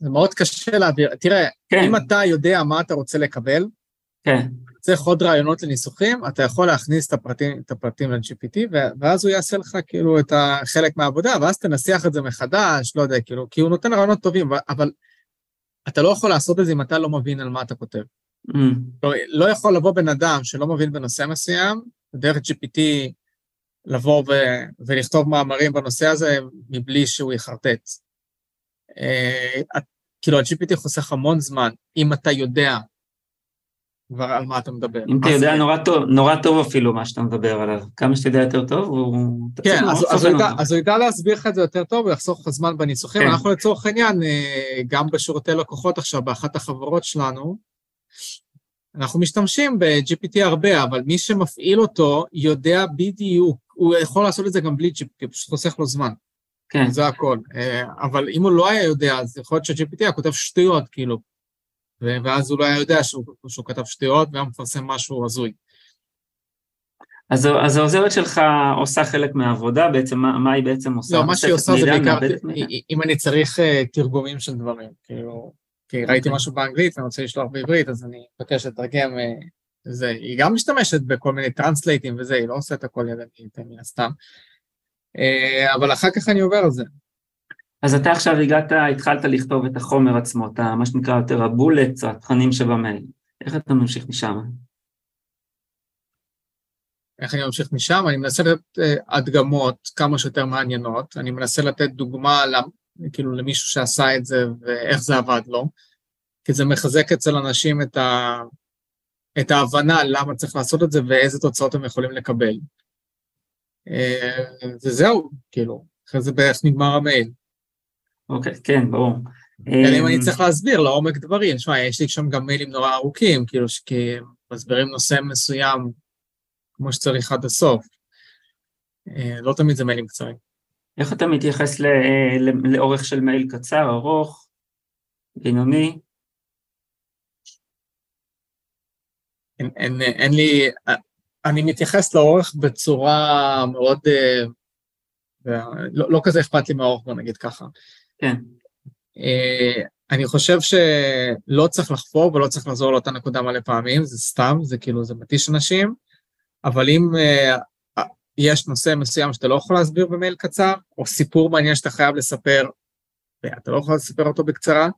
זה מאוד קשה להעביר. תראה, כן. אם אתה יודע מה אתה רוצה לקבל, כן. צריך עוד רעיונות לניסוחים, אתה יכול להכניס את הפרטים, את הפרטים ל-GPT, ואז הוא יעשה לך כאילו את החלק מהעבודה, ואז תנסח את זה מחדש, לא יודע, כאילו, כי הוא נותן רעיונות טובים, אבל אתה לא יכול לעשות את זה אם אתה לא מבין על מה אתה כותב. Mm. לא, יכול לבוא בן אדם שלא מבין בנושא מסוים, דרך GPT לבוא ו- ולכתוב מאמרים בנושא הזה מבלי שהוא יחרטט. Uh, כאילו, ה-GPT חוסך המון זמן, אם אתה יודע כבר על מה אתה מדבר. אם אתה יודע נורא טוב, נורא טוב אפילו מה שאתה מדבר עליו, כמה שאתה יודע יותר טוב, הוא... כן, אז, אז, הוא ידע, אז הוא ידע להסביר לך את זה יותר טוב, הוא יחסוך לך זמן בניסוחים. כן. אנחנו לצורך העניין, אה, גם בשירותי לקוחות עכשיו, באחת החברות שלנו, אנחנו משתמשים ב-GPT הרבה, אבל מי שמפעיל אותו יודע בדיוק, הוא יכול לעשות את זה גם בלי GPT, פשוט חוסך לו זמן. כן. זה הכל. אה, אבל אם הוא לא היה יודע, אז יכול להיות ש-GPT היה כותב שטויות, כאילו, ואז הוא לא היה יודע שהוא, שהוא כתב שטויות והיה מפרסם משהו הזוי. אז, אז העוזרת שלך עושה חלק מהעבודה, בעצם מה, מה היא בעצם עושה? לא, מה שהיא עושה זה בעיקר, אם אני צריך uh, תרגומים של דברים, כאילו, כי ראיתי. אוקיי. משהו באנגלית ואני רוצה לשלוח בעברית, אז אני מבקש לתרגם uh, זה. היא גם משתמשת בכל מיני טרנסלייטים וזה, היא לא עושה את הכל ידנית מן הסתם. Uh, אבל אחר כך אני עובר על זה. אז אתה עכשיו הגעת, התחלת לכתוב את החומר עצמו, אתה מה שנקרא יותר הבולט, התכנים שבמייל. איך אתה ממשיך משם? איך אני ממשיך משם? אני מנסה לתת הדגמות כמה שיותר מעניינות, אני מנסה לתת דוגמה כאילו למישהו שעשה את זה ואיך זה עבד לו, כי זה מחזק אצל אנשים את, ה, את ההבנה למה צריך לעשות את זה ואיזה תוצאות הם יכולים לקבל. וזהו, כאילו, אחרי זה בערך נגמר המייל. אוקיי, כן, ברור. אלא אם אני צריך להסביר לעומק דברים, שמע, יש לי שם גם מיילים נורא ארוכים, כאילו, כי מסבירים נושא מסוים כמו שצריך עד הסוף. לא תמיד זה מיילים קצרים. איך אתה מתייחס לאורך של מייל קצר, ארוך, בינוני? אין, אין, אין לי, אני מתייחס לאורך בצורה מאוד, לא, לא כזה אכפת לי מהאורך, בוא נגיד ככה. כן. אני חושב שלא צריך לחפור ולא צריך לחזור לאותה נקודה מלא פעמים, זה סתם, זה כאילו, זה מתיש אנשים, אבל אם יש נושא מסוים שאתה לא יכול להסביר במייל קצר, או סיפור מעניין שאתה חייב לספר, ואתה לא יכול לספר אותו בקצרה,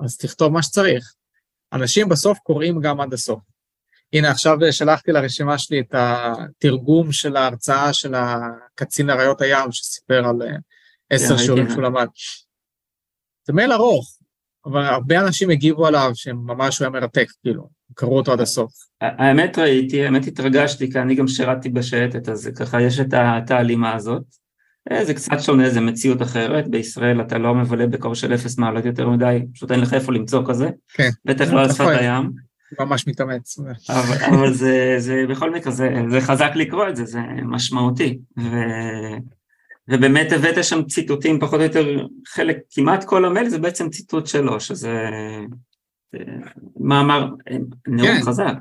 אז תכתוב מה שצריך. אנשים בסוף קוראים גם עד הסוף. הנה, עכשיו שלחתי לרשימה שלי את התרגום של ההרצאה של הקצין אריות הים, שסיפר על אה, עשר שיעורים שהוא למד. זה מייל ארוך, אבל הרבה אנשים הגיבו עליו שממש הוא היה מרתק, כאילו, קראו אותו עד הסוף. האמת ראיתי, האמת התרגשתי, כי אני גם שירתתי בשייטת, אז ככה יש את ההלימה הזאת. אה, זה קצת שונה, זה מציאות אחרת, בישראל אתה לא מבלה בקור של אפס מעלות יותר מדי, פשוט אין לך איפה למצוא כזה, כן. בטח לא על שפת הים. ממש מתאמץ. אבל, אבל זה, זה בכל מקרה, זה, זה חזק לקרוא את זה, זה משמעותי. ו, ובאמת הבאת שם ציטוטים פחות או יותר, חלק, כמעט כל המייל זה בעצם ציטוט שלו, שזה מאמר, נאום כן. חזק.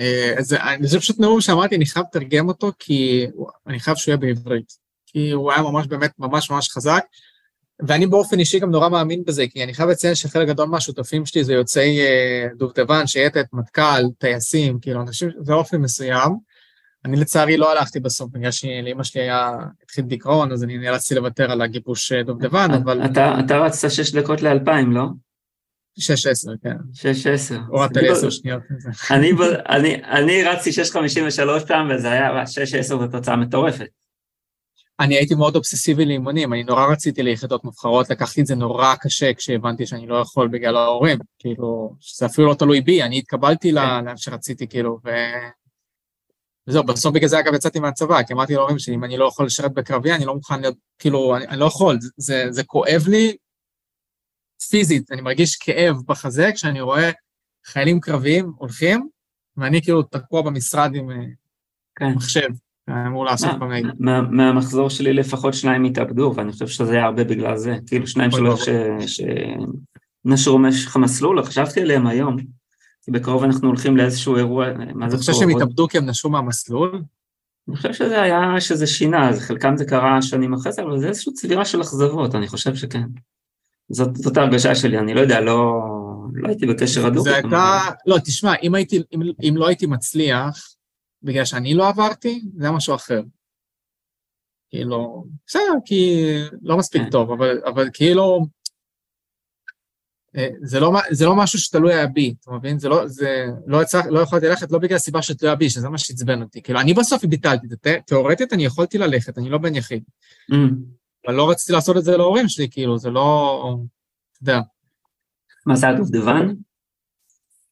אה, זה, זה פשוט נאום שאמרתי, אני חייב לתרגם אותו, כי אני חייב שהוא יהיה בעברית. כי הוא היה ממש באמת ממש ממש חזק, ואני באופן אישי גם נורא מאמין בזה, כי אני חייב לציין שחלק גדול מהשותפים שלי זה יוצאי אה, דובדבן, שייטת, מטכ"ל, טייסים, כאילו אנשים, זה אופן מסוים. אני לצערי לא הלכתי בסוף, בגלל שלאמא שלי היה, התחיל דיכאון, אז אני נאלצתי לוותר על הגיבוש אה, דובדבן, אבל... אתה, אתה רצת שש דקות לאלפיים, לא? שש עשר, כן. שש עשר. הורדת לי עשר שניות. אני, אני, אני רצתי שש חמישים ושלוש פעם, וזה היה, שש עשר זו תוצאה מטורפת. אני הייתי מאוד אובססיבי לאימונים, אני נורא רציתי ליחידות מובחרות, לקחתי את זה נורא קשה כשהבנתי שאני לא יכול בגלל ההורים, כאילו, שזה אפילו לא תלוי בי, אני התקבלתי כן. לאן שרציתי, כאילו, ו... וזהו, בסוף בגלל זה אגב יצאתי מהצבא, כי אמרתי להורים שלי, אם אני לא יכול לשרת בקרבי, אני לא מוכן להיות, כאילו, אני, אני לא יכול, זה, זה כואב לי פיזית, אני מרגיש כאב בחזה כשאני רואה חיילים קרביים הולכים, ואני כאילו תקוע במשרד עם אה, כן. מחשב. אמור לעשות במייל. מהמחזור שלי לפחות שניים התאבדו, ואני חושב שזה היה הרבה בגלל זה. כאילו שניים שלוש שנשרו משך המסלול, חשבתי עליהם היום. בקרוב אנחנו הולכים לאיזשהו אירוע, מה זה אתה חושב שהם התאבדו כי הם נשרו מהמסלול? אני חושב שזה היה, שזה שינה, אז חלקם זה קרה שנים אחרי זה, אבל זה איזושהי צבירה של אכזבות, אני חושב שכן. זאת, זאת ההרגשה שלי, אני לא יודע, לא, לא הייתי בקשר הדוק. זה הייתה, לא, תשמע, אם, הייתי, אם, אם לא הייתי מצליח, בגלל שאני לא עברתי, זה משהו אחר. כאילו, בסדר, כי לא מספיק כן. טוב, אבל, אבל כאילו, אה, זה לא, זה לא משהו שתלוי היה בי, אתה מבין? זה לא, זה לא, יצא, לא יכולתי ללכת לא בגלל הסיבה שתלויה בי, שזה מה שעצבן אותי. כאילו, אני בסוף ביטלתי את זה, תיאורטית אני יכולתי ללכת, אני לא בן יחיד. Mm. אבל לא רציתי לעשות את זה להורים שלי, כאילו, זה לא, אתה יודע. מה זה הדובדבן?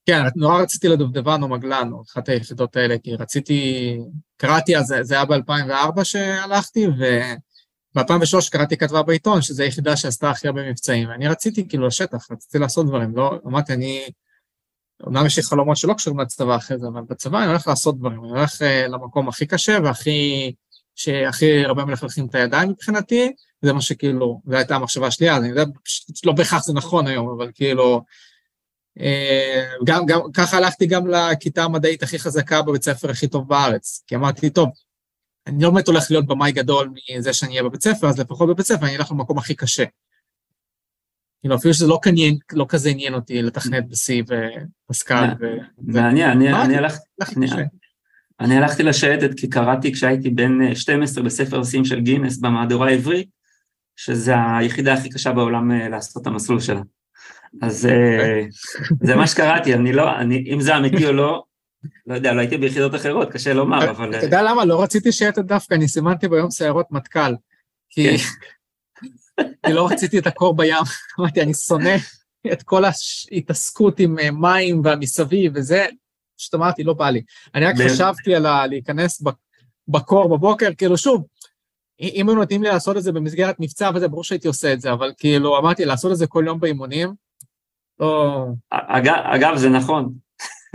כן, נורא רציתי לדובדבן או מגלן, או אחת היחידות האלה, כי רציתי, קראתי אז, זה היה ב-2004 שהלכתי, וב-2003 קראתי כתבה בעיתון, שזו היחידה שעשתה הכי הרבה מבצעים, ואני רציתי כאילו לשטח, רציתי לעשות דברים, לא, אמרתי, אני, אומנם יש לי חלומות שלא קשורים לצבא אחרי זה, אבל בצבא אני הולך לעשות דברים, אני הולך uh, למקום הכי קשה והכי, שהכי הרבה מלכלכים את הידיים מבחינתי, זה מה שכאילו, זו הייתה המחשבה שלי אז, אני יודע, לא בהכרח זה נכון היום, אבל כאילו, אה, גם, גם, ככה הלכתי גם לכיתה המדעית הכי חזקה בבית ספר הכי טוב בארץ, כי אמרתי, טוב, אני לא באמת הולך להיות במאי גדול מזה שאני אהיה בבית ספר, אז לפחות בבית ספר אני אלך למקום הכי קשה. כאילו, אפילו שזה לא, קניין, לא כזה עניין אותי לתכנת ב-C ופסקל. מעניין, אני הלכתי לשייטת כי קראתי כשהייתי בן 12 בספר השיאים של גינס במהדורה העברית, שזה היחידה הכי קשה בעולם אה, לעשות את המסלול שלה. אז אה, זה מה שקראתי, אני לא, אני, אם זה אמיתי או לא, לא יודע, לא הייתי ביחידות אחרות, קשה לומר, אבל... אתה יודע למה? לא רציתי שיהיה את הדווקא, אני סימנתי ביום סיירות מטכ"ל, כי אני לא רציתי את הקור בים, אמרתי, אני שונא את כל ההתעסקות עם אה, מים והמסביב וזה, פשוט אמרתי, לא בא לי. אני רק חשבתי על להיכנס בקור בבוקר, כאילו שוב, אם היו נותנים לי לעשות את זה במסגרת מבצע וזה, ברור שהייתי עושה את זה, אבל כאילו, אמרתי, לעשות את זה כל יום באימונים, לא... אגב, זה נכון.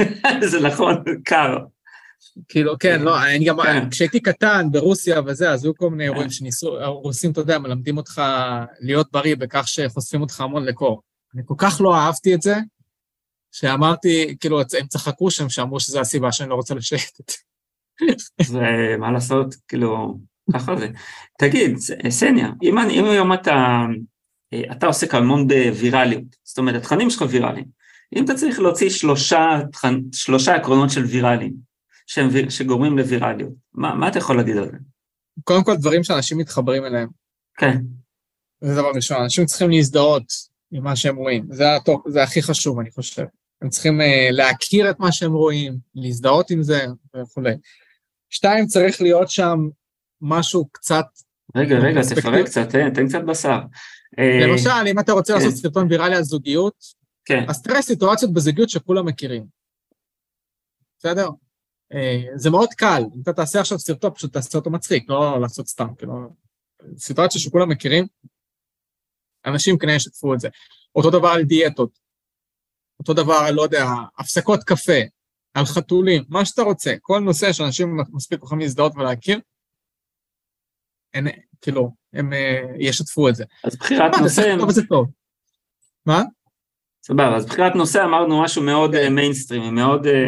זה נכון, קר. כאילו, כן, לא, אני גם, כן. כשהייתי קטן ברוסיה וזה, אז היו כל מיני אירועים שניסו, הרוסים, אתה יודע, מלמדים אותך להיות בריא בכך שחושפים אותך המון לקור. אני כל כך לא אהבתי את זה, שאמרתי, כאילו, הם צחקו שם, שאמרו שזו הסיבה שאני לא רוצה לשייט. זה, מה לעשות, כאילו, ככה זה. תגיד, סניה, אם, אם היום אתה, אתה עוסק המון בווירליות, זאת אומרת, התכנים שלך ויראליים, אם אתה צריך להוציא שלושה, שלושה עקרונות של ויראליים, שהם, שגורמים לווירליות, מה, מה אתה יכול להגיד על זה? קודם כל, דברים שאנשים מתחברים אליהם. כן. זה דבר ראשון, אנשים צריכים להזדהות עם מה שהם רואים, זה, הטוב, זה הכי חשוב, אני חושב. הם צריכים uh, להכיר את מה שהם רואים, להזדהות עם זה וכולי. שתיים, צריך להיות שם משהו קצת... רגע, רגע, תפרק קצת, תן, תן קצת בשר. אה, למשל, אם אתה רוצה כן. לעשות סרטון ויראלי על זוגיות, כן. אז תראה סיטואציות בזוגיות שכולם מכירים. בסדר? אה, זה מאוד קל, אם אתה תעשה עכשיו סרטון, פשוט תעשה אותו מצחיק, לא לעשות סתם, כאילו... סיטואציה שכולם מכירים, אנשים כנראה ישתפו את זה. אותו דבר על דיאטות, אותו דבר, על, לא יודע, הפסקות קפה, על חתולים, מה שאתה רוצה, כל נושא שאנשים מספיק יכולים להזדהות ולהכיר, אין, כאילו, הם אה, ישתפו את זה. אז בחירת נושא... זה טוב. מה? סבבה, אז בחירת נושא אמרנו משהו מאוד מיינסטרימי, מאוד... אה,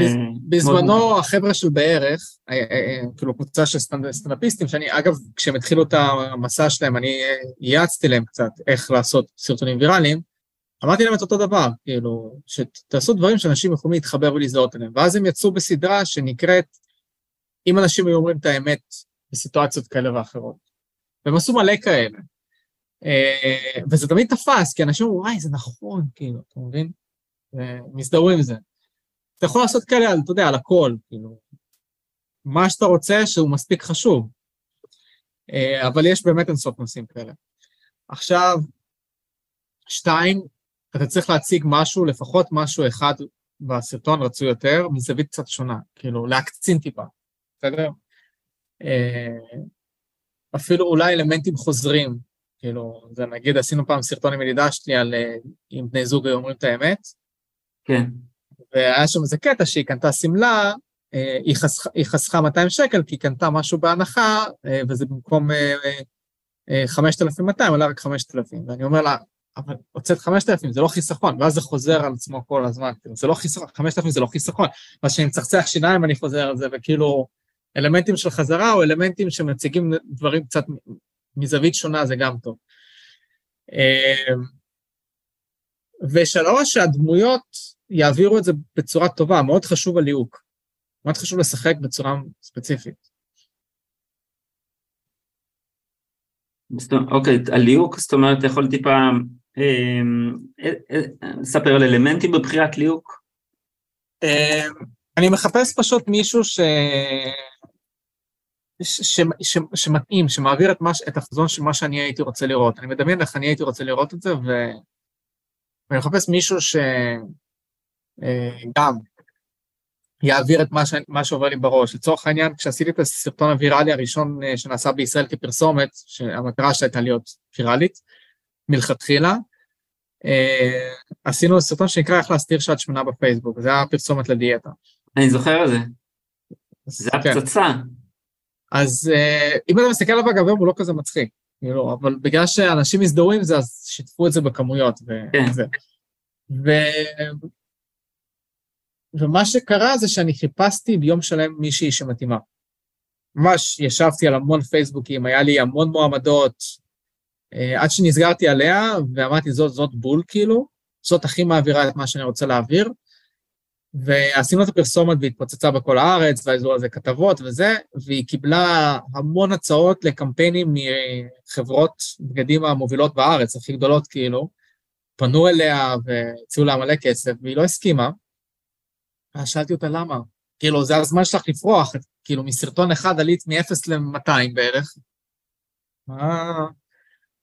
בזמנו החבר'ה של בערך, אה, כאילו קבוצה של סטנדאפיסטים, שאני אגב, כשהם התחילו את המסע שלהם, אני ייעצתי להם קצת איך לעשות סרטונים ויראליים, אמרתי להם את אותו דבר, כאילו, שתעשו דברים שאנשים יכולים להתחבר ולהזדהות אליהם, ואז הם יצאו בסדרה שנקראת, אם אנשים היו אומרים את האמת בסיטואציות כאלה ואחרות. והם עשו מלא כאלה. אה, וזה תמיד תפס, כי אנשים אומרים, וואי, זה נכון, כאילו, אתה מבין? ומזדהו עם זה. אתה יכול לעשות כאלה, אתה יודע, על הכל, כאילו, מה שאתה רוצה שהוא מספיק חשוב. אה, אבל יש באמת אינסוף נושאים כאלה. עכשיו, שתיים, אתה צריך להציג משהו, לפחות משהו אחד בסרטון רצוי יותר, מזווית קצת שונה, כאילו, להקצין טיפה, בסדר? אה, אפילו אולי אלמנטים חוזרים, כאילו, זה נגיד עשינו פעם סרטון עם ידידה שלי על אה, אם בני זוג היו אומרים את האמת. כן. והיה שם איזה קטע שהיא קנתה שמלה, אה, היא, חסכה, היא חסכה 200 שקל כי היא קנתה משהו בהנחה, אה, וזה במקום 5,200, עולה רק 5,000. ואני אומר לה, אבל הוצאת 5,000, זה לא חיסכון, ואז זה חוזר על עצמו כל הזמן, כאילו, זה לא חיסכון, 5,000 זה לא חיסכון. ואז כשאני מצחצח שיניים אני חוזר על זה, וכאילו, אלמנטים של חזרה או אלמנטים שמציגים דברים קצת מזווית שונה, זה גם טוב. אמ, ושלוש, שהדמויות יעבירו את זה בצורה טובה, מאוד חשוב הליהוק. מאוד חשוב לשחק בצורה ספציפית. אוקיי, הליהוק, זאת אומרת, אתה יכול טיפה אמ, אה, אה, לספר על אלמנטים בבחירת ליהוק? אמ, אני מחפש פשוט מישהו ש... ש, ש, ש, שמתאים, שמעביר את, מש, את החזון של מה שאני הייתי רוצה לראות. אני מדמיין איך אני הייתי רוצה לראות את זה, ו... ואני מחפש מישהו שגם אה, יעביר את מה, ש... מה שעובר לי בראש. לצורך העניין, כשעשיתי את הסרטון הוויראלי הראשון אה, שנעשה בישראל כפרסומת, שהמטרה שלה הייתה להיות ויראלית, מלכתחילה, אה, עשינו סרטון שנקרא איך להסתיר שעת שמנה בפייסבוק, זה היה פרסומת לדיאטה. אני זוכר את זה. זה כן. אז uh, אם אתה מסתכל עליו אגב הוא לא כזה מצחיק, כאילו, אבל בגלל שאנשים הזדהו עם זה, אז שיתפו את זה בכמויות. וזה. כן. ו... ומה שקרה זה שאני חיפשתי ביום שלם מישהי שמתאימה. ממש ישבתי על המון פייסבוקים, היה לי המון מועמדות, uh, עד שנסגרתי עליה, ואמרתי, זאת, זאת בול, כאילו, זאת הכי מעבירה את מה שאני רוצה להעביר. ועשינו את הפרסומת והתפוצצה בכל הארץ, והיו על זה כתבות וזה, והיא קיבלה המון הצעות לקמפיינים מחברות בגדים המובילות בארץ, הכי גדולות כאילו, פנו אליה והציעו לה מלא כסף, והיא לא הסכימה. אז שאלתי אותה למה. כאילו, זה הזמן שלך לפרוח, כאילו, מסרטון אחד עלית מ-0 ל-200 בערך. מה...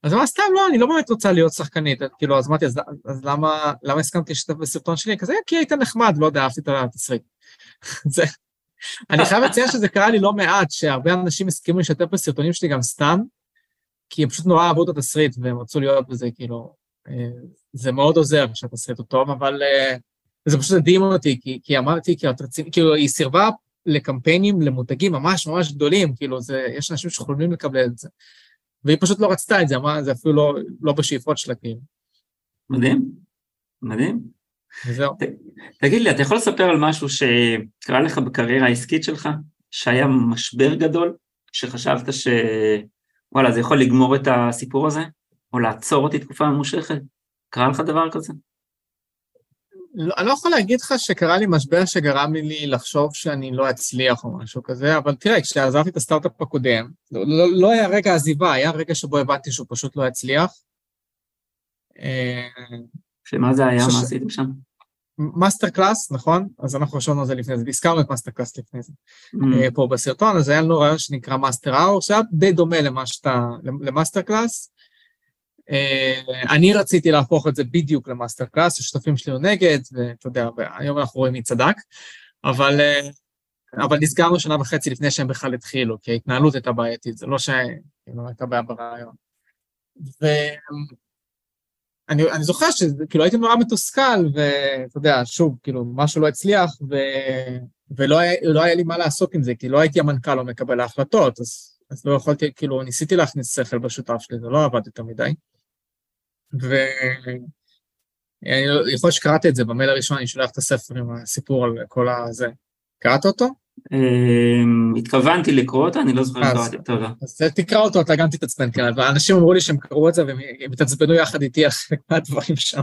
אז אמרה, סתם, לא, אני לא באמת רוצה להיות שחקנית. כאילו, אז אמרתי, אז, אז למה, למה הסכמתי להשתתף בסרטון שלי? כזה, כי היית נחמד, לא יודע, אהבתי את התסריט. זה... אני חייב לציין שזה קרה לי לא מעט, שהרבה אנשים הסכימו להשתתף בסרטונים שלי גם סתם, כי הם פשוט נורא אהבו את התסריט והם רצו להיות בזה, כאילו, אה, זה מאוד עוזר שהתסריט הוא טוב, אבל אה, זה פשוט הדהים אותי, כי, כי אמרתי, כי רצינית, כאילו, היא סירבה לקמפיינים, למותגים ממש ממש גדולים, כאילו, זה, יש אנשים שחולמים לקבל את זה. והיא פשוט לא רצתה את זה, אמרה, זה אפילו לא, לא בשאיפות שלה, כאילו. מדהים, מדהים. וזהו. ת, תגיד לי, אתה יכול לספר על משהו שקרה לך בקריירה העסקית שלך, שהיה משבר גדול, שחשבת ש... וואלה, זה יכול לגמור את הסיפור הזה, או לעצור אותי תקופה ממושכת? קרה לך דבר כזה? לא, אני לא יכול להגיד לך שקרה לי משבר שגרם לי לחשוב שאני לא אצליח או משהו כזה, אבל תראה, כשעזבתי את הסטארט-אפ הקודם, לא, לא, לא היה רגע עזיבה, היה רגע שבו הבנתי שהוא פשוט לא יצליח. אה, שמה זה היה? מה עשיתם שם? MasterClass, נכון? אז אנחנו חשבנו על זה לפני זה, הזכרנו את MasterClass לפני זה. Mm. פה בסרטון, אז היה לנו רעיון שנקרא Master Hour, שהיה די דומה למה שאתה, ל MasterClass. Uh, אני רציתי להפוך את זה בדיוק ל MasterClass, השותפים שלי היו נגד, ואתה יודע, היום אנחנו רואים מי צדק, אבל, uh, אבל נסגרנו שנה וחצי לפני שהם בכלל התחילו, כי ההתנהלות הייתה בעייתית, זה לא שהייתה בעיה ברעיון. אני, אני זוכר שכאילו הייתי נורא מתוסכל, ואתה יודע, שוב, כאילו, משהו לא הצליח, ו... ולא היה, לא היה לי מה לעשות עם זה, כי לא הייתי המנכ"ל או מקבל ההחלטות, אז, אז לא יכולתי, כאילו, ניסיתי להכניס שכל בשותף שלי, זה לא עבד יותר מדי. ו... אני לא, להיות שקראת את זה, במייל הראשון אני שולח את הספר עם הסיפור על כל הזה. קראת אותו? אמ, התכוונתי לקרוא אותה, אני לא זוכר אם קראתי אותו. לא. אז תקרא אותו, אתה גם תתעצבן כאן, ואנשים אמרו לי שהם קראו את זה והם התעצבנו יחד איתי על חלק מהדברים שם.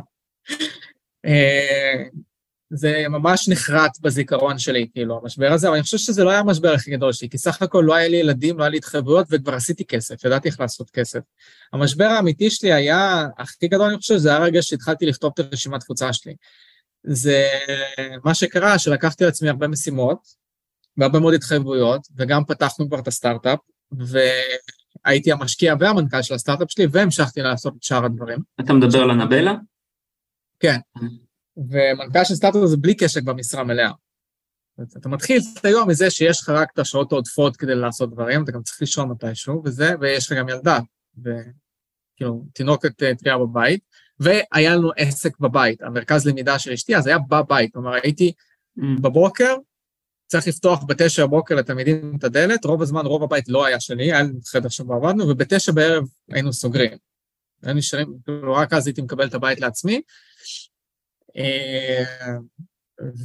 אה, זה ממש נחרט בזיכרון שלי, כאילו, המשבר הזה, אבל אני חושב שזה לא היה המשבר הכי גדול שלי, כי סך הכל לא היה לי ילדים, לא היה לי התחייבויות, וכבר עשיתי כסף, ידעתי איך לעשות כסף. המשבר האמיתי שלי היה, הכי גדול, אני חושב, זה היה הרגע שהתחלתי לכתוב את הרשימת תפוצה שלי. זה מה שקרה, שלקחתי על עצמי הרבה משימות, והרבה מאוד התחייבויות, וגם פתחנו כבר את הסטארט-אפ, והייתי המשקיע והמנכ"ל של הסטארט-אפ שלי, והמשכתי לעשות את שאר הדברים. אתה מדבר על הנבלה? כן. ומנכ"ל של סטארט-אפ זה בלי קשר במשרה מלאה. אתה מתחיל את היום מזה שיש לך רק את השעות העודפות כדי לעשות דברים, אתה גם צריך לישון מתישהו, וזה, ויש לך גם ילדה, וכאילו, תינוקת טריה אה, בבית, והיה לנו עסק בבית, המרכז למידה של אשתי, אז היה בבית, כלומר, הייתי mm. בבוקר, צריך לפתוח בתשע בבוקר לתלמידים את הדלת, רוב הזמן, רוב הבית לא היה שלי, היה לנו חדר שבו עבדנו, ובתשע בערב היינו סוגרים. היינו נשארים, כאילו, רק אז הייתי מקבל את הבית לעצמי.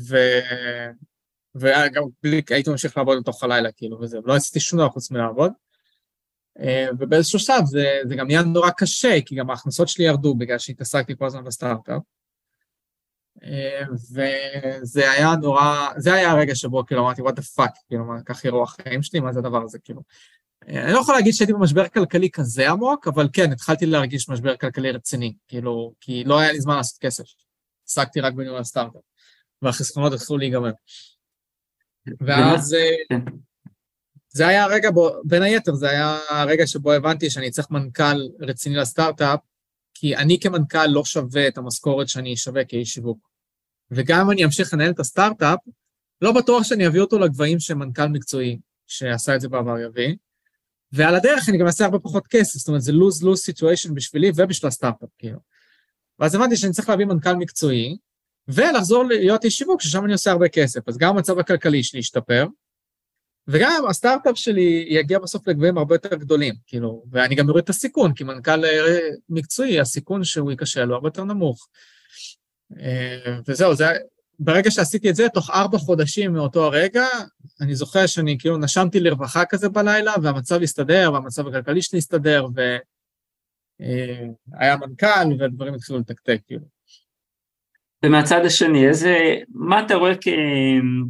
ו... וגם בלי, הייתי ממשיך לעבוד לתוך הלילה, כאילו, וזה, לא עשיתי שום דבר חוץ מלעבוד. אה, ובאיזשהו שלב זה, זה גם נהיה נורא קשה, כי גם ההכנסות שלי ירדו בגלל שהתעסקתי כל הזמן בסטארט-אפ. אה, וזה היה נורא, זה היה הרגע שבו כאילו אמרתי, what the fuck, כאילו, מה, כך יראו החיים שלי, מה זה הדבר הזה, כאילו. אה, אני לא יכול להגיד שהייתי במשבר כלכלי כזה עמוק, אבל כן, התחלתי להרגיש משבר כלכלי רציני, כאילו, כי לא היה לי זמן לעשות כסף. עסקתי רק בניהול הסטארט-אפ, והחסכונות התחילו להיגמר. ואז כן. זה היה הרגע בו, בין היתר, זה היה הרגע שבו הבנתי שאני צריך מנכ"ל רציני לסטארט-אפ, כי אני כמנכ"ל לא שווה את המשכורת שאני שווה כאיש שיווק. וגם אם אני אמשיך לנהל את הסטארט-אפ, לא בטוח שאני אביא אותו לגבהים שמנכ"ל מקצועי שעשה את זה בעבר יביא, ועל הדרך אני גם אעשה הרבה פחות כסף, זאת אומרת, זה lose-lose situation בשבילי ובשביל הסטארט-אפ, כאילו. ואז הבנתי שאני צריך להביא מנכ"ל מקצועי, ולחזור להיות איש שיווק, ששם אני עושה הרבה כסף. אז גם המצב הכלכלי שלי ישתפר, וגם הסטארט-אפ שלי יגיע בסוף לגבהים הרבה יותר גדולים, כאילו, ואני גם אוריד את הסיכון, כי מנכ"ל אה, מקצועי, הסיכון שהוא ייכשל הוא הרבה יותר נמוך. אה, וזהו, זה, ברגע שעשיתי את זה, תוך ארבע חודשים מאותו הרגע, אני זוכר שאני כאילו נשמתי לרווחה כזה בלילה, והמצב הסתדר, והמצב הכלכלי שלי הסתדר, והיה אה, מנכ"ל, והדברים התחילו לתקתק, כאילו. ומהצד השני, איזה, מה אתה רואה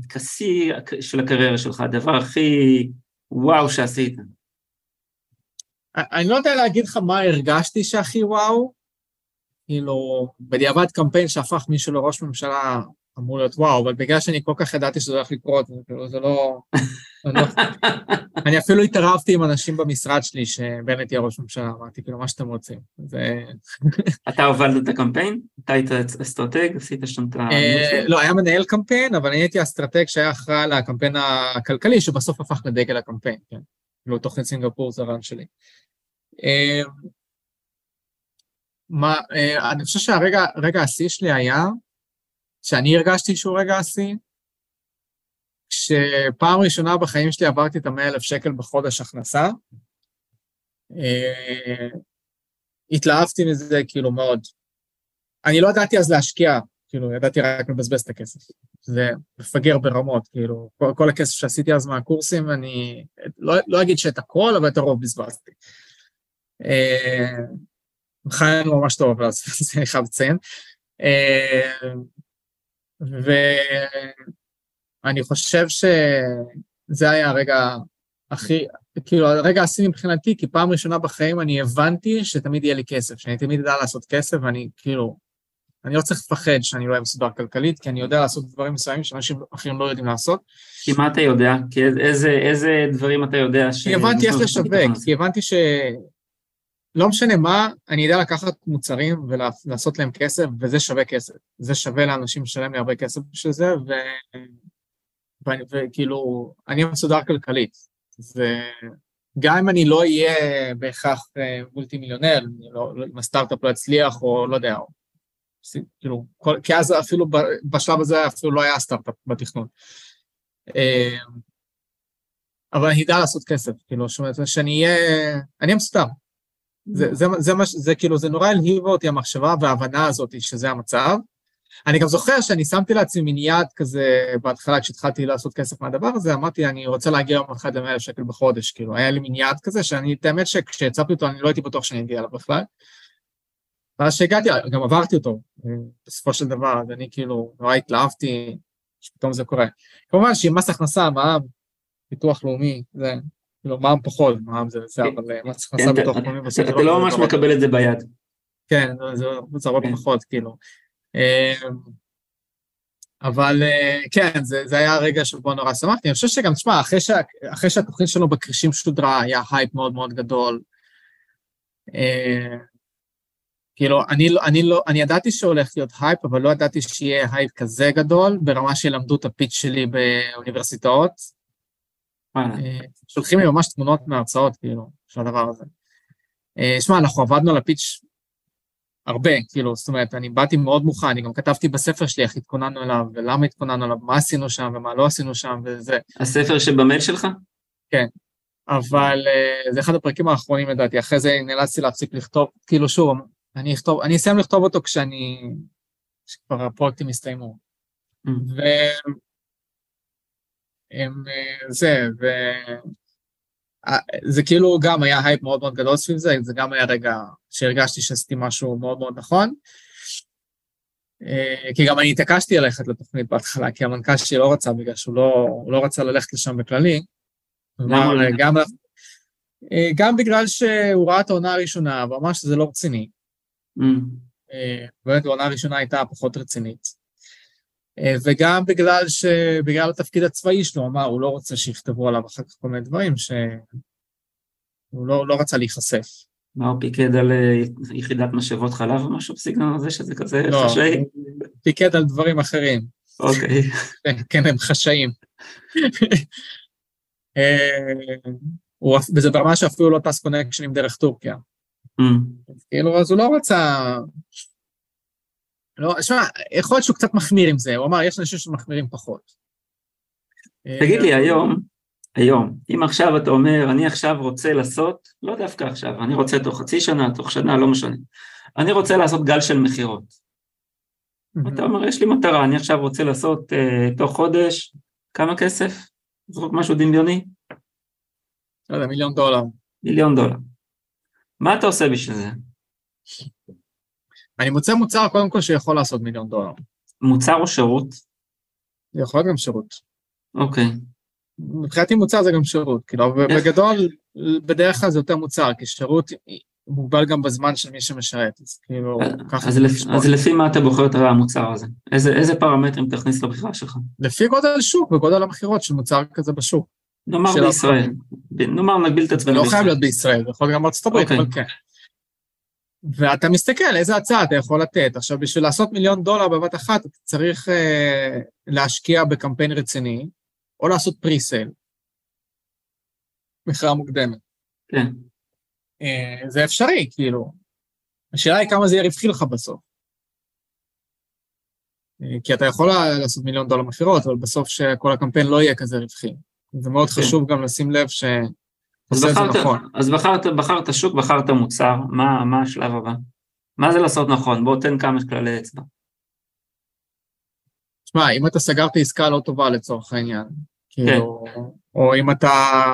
כשיא של הקריירה שלך, הדבר הכי וואו שעשית? אני לא יודע להגיד לך מה הרגשתי שהכי וואו, כאילו, בדיעבד קמפיין שהפך מישהו לראש ממשלה אמור להיות וואו, אבל בגלל שאני כל כך ידעתי שזה הולך לקרות, זה לא... אני לא- אני אפילו התערבתי עם אנשים במשרד שלי שבנט יהיה ראש ממשלה, אמרתי, כאילו, מה שאתם רוצים. אתה הובלת את הקמפיין? אתה היית אסטרטג? עשית שם את ה... אה, לא, היה מנהל קמפיין, אבל אני הייתי אסטרטג שהיה אחראי על הקמפיין הכלכלי, שבסוף הפך לדגל הקמפיין, כן. כאילו, תוכנית סינגפור זה הרעיון שלי. אה, מה, אה, אני חושב שהרגע השיא שלי היה, שאני הרגשתי שהוא רגע השיא, כשפעם ראשונה בחיים שלי עברתי את המאה אלף שקל בחודש הכנסה, אה, התלהבתי מזה כאילו מאוד. אני לא ידעתי אז להשקיע, כאילו, ידעתי רק לבזבז את הכסף. זה מפגר ברמות, כאילו, כל, כל הכסף שעשיתי אז מהקורסים, אני לא, לא אגיד שאת הכל, אבל את הרוב בזבזתי. אה, חיינו ממש טוב, אז אני חייב לציין. אה, ואני חושב שזה היה הרגע הכי, כאילו, הרגע השיא מבחינתי, כי פעם ראשונה בחיים אני הבנתי שתמיד יהיה לי כסף, שאני תמיד אדע לעשות כסף, ואני כאילו, אני לא צריך לפחד שאני לא אהיה מסודר כלכלית, כי אני יודע לעשות דברים מסוימים שאנשים אחרים לא יודעים לעשות. כי מה אתה יודע? כי איזה, איזה דברים אתה יודע ש... כי הבנתי איך לשווק, כי הבנתי ש... לא משנה מה, אני יודע לקחת מוצרים ולעשות להם כסף, וזה שווה כסף. זה שווה לאנשים לשלם לי הרבה כסף בשביל זה, ו... וכאילו, אני מסודר כלכלית. וגם אם אני לא אהיה בהכרח אה, מולטי מיליונר, לא, אם הסטארט-אפ לא יצליח, או לא יודע, או, כאילו, כל, כי אז אפילו בשלב הזה אפילו לא היה סטארט-אפ בתכנון. אה, אבל אני אדע לעשות כסף, כאילו, שאני אהיה, אני אהיה מסודר. זה, זה, זה, זה, זה כאילו, זה נורא הלהיבה אותי המחשבה וההבנה הזאת שזה המצב. אני גם זוכר שאני שמתי לעצמי מין יעד כזה בהתחלה, כשהתחלתי לעשות כסף מהדבר הזה, אמרתי, אני רוצה להגיע יום אחד ל-100,000 שקל בחודש, כאילו, היה לי מין יעד כזה, שאני, את האמת שכשהצבתי אותו, אני לא הייתי בטוח שאני אגיע אליו בכלל. ואז שהגעתי, גם עברתי אותו, בסופו של דבר, אז אני כאילו, נורא התלהבתי, שפתאום זה קורה. כמובן שעם מס הכנסה, מע"מ, ביטוח לאומי, זה, כאילו, מע"מ פחות, מע"מ זה זה, אבל אה, מס הכנסה ביטוח לאומי. אתה לא ממש מקבל את זה ביד. כן, זה הרבה כן. פחות, כאילו. אמ, אבל אה, כן, זה, זה היה הרגע שבו נורא שמחתי. אני חושב שגם, תשמע, אחרי, שה, אחרי שהתוכנית שלנו בכרישים שודרה, היה הייפ מאוד מאוד גדול. אה, כאילו, אני, לא, אני, לא, אני ידעתי שהולך להיות הייפ, אבל לא ידעתי שיהיה הייפ כזה גדול, ברמה שלמדו את הפיץ' שלי באוניברסיטאות. אה, שולחים לי ממש תמונות מהרצאות, כאילו, של הדבר הזה. שמע, אנחנו עבדנו על הפיץ' הרבה, כאילו, זאת אומרת, אני באתי מאוד מוכן, אני גם כתבתי בספר שלי איך התכוננו אליו, ולמה התכוננו אליו, מה עשינו שם ומה לא עשינו שם, וזה. הספר שבמייל שלך? כן, אבל uh, זה אחד הפרקים האחרונים לדעתי, אחרי זה נאלצתי להפסיק לכתוב, כאילו שוב, אני אכתוב, אני אסיים לכתוב אותו כשאני, כשכבר הפרויקטים יסתיימו. Mm. ו... הם, אה, זה, ו... אה, זה כאילו גם היה הייפ מאוד מאוד גדול סביב זה, זה גם היה רגע שהרגשתי שעשיתי משהו מאוד מאוד נכון. אה, כי גם אני התעקשתי ללכת לתוכנית בהתחלה, כי המנכ"ל שלי לא רצה, בגלל שהוא לא, לא רצה ללכת לשם בכללי. כלומר, גם, אה, גם בגלל שהוא ראה את העונה הראשונה, ואמר שזה לא רציני. Mm. באמת, העונה הראשונה הייתה פחות רצינית. וגם בגלל שבגלל התפקיד הצבאי שלו, אמר, הוא לא רוצה שיכתבו עליו אחר כך כל מיני דברים, שהוא לא, לא רצה להיחשף. מה, הוא פיקד על אה, יחידת משאבות חלב או משהו בסגנון הזה, שזה כזה לא, חשאי? הוא פיקד על דברים אחרים. אוקיי. כן, כן, הם חשאים. אה, וזה ברמה שאפילו לא טס קונקשנים דרך טורקיה. Mm. כאילו, אז הוא לא רצה... לא, שמע, יכול להיות שהוא קצת מחמיר עם זה, הוא אמר, יש אנשים שמחמירים פחות. תגיד לי, היום, היום, אם עכשיו אתה אומר, אני עכשיו רוצה לעשות, לא דווקא עכשיו, אני רוצה תוך חצי שנה, תוך שנה, לא משנה, אני רוצה לעשות גל של מכירות. אתה אומר, יש לי מטרה, אני עכשיו רוצה לעשות uh, תוך חודש, כמה כסף? זרוק משהו דמיוני? לא יודע, מיליון דולר. מיליון דולר. מה אתה עושה בשביל זה? אני מוצא מוצר, קודם כל, שיכול לעשות מיליון דולר. מוצר או שירות? זה יכול להיות גם שירות. אוקיי. מבחינתי מוצר זה גם שירות, כאילו, בגדול, בדרך כלל זה יותר מוצר, כי שירות מוגבל גם בזמן של מי שמשרת, אז כאילו, ככה... אז, לפ... אז לפי מה אתה בוחר את המוצר הזה? איזה, איזה פרמטרים תכניס לבחירה שלך? לפי גודל השוק וגודל המכירות של מוצר כזה בשוק. נאמר בישראל, נאמר נגביל את עצמנו בישראל. זה לא חייב להיות בישראל, זה יכול להיות גם בארצות הברית, אוקיי. אבל כן. ואתה מסתכל איזה הצעה אתה יכול לתת. עכשיו, בשביל לעשות מיליון דולר בבת אחת, אתה צריך uh, להשקיע בקמפיין רציני, או לעשות פריסייל, מכירה מוקדמת. כן. Uh, זה אפשרי, כאילו. השאלה היא כמה זה יהיה רווחי לך בסוף. Uh, כי אתה יכול לעשות מיליון דולר מכירות, אבל בסוף שכל הקמפיין לא יהיה כזה רווחי. זה מאוד כן. חשוב גם לשים לב ש... אז בחרת, נכון. אז בחרת, בחרת שוק, בחרת מוצר, מה, מה השלב הבא? מה זה לעשות נכון? בוא תן כמה כללי אצבע. שמע, אם אתה סגרת עסקה לא טובה לצורך העניין, כאילו, כן. או אם אתה,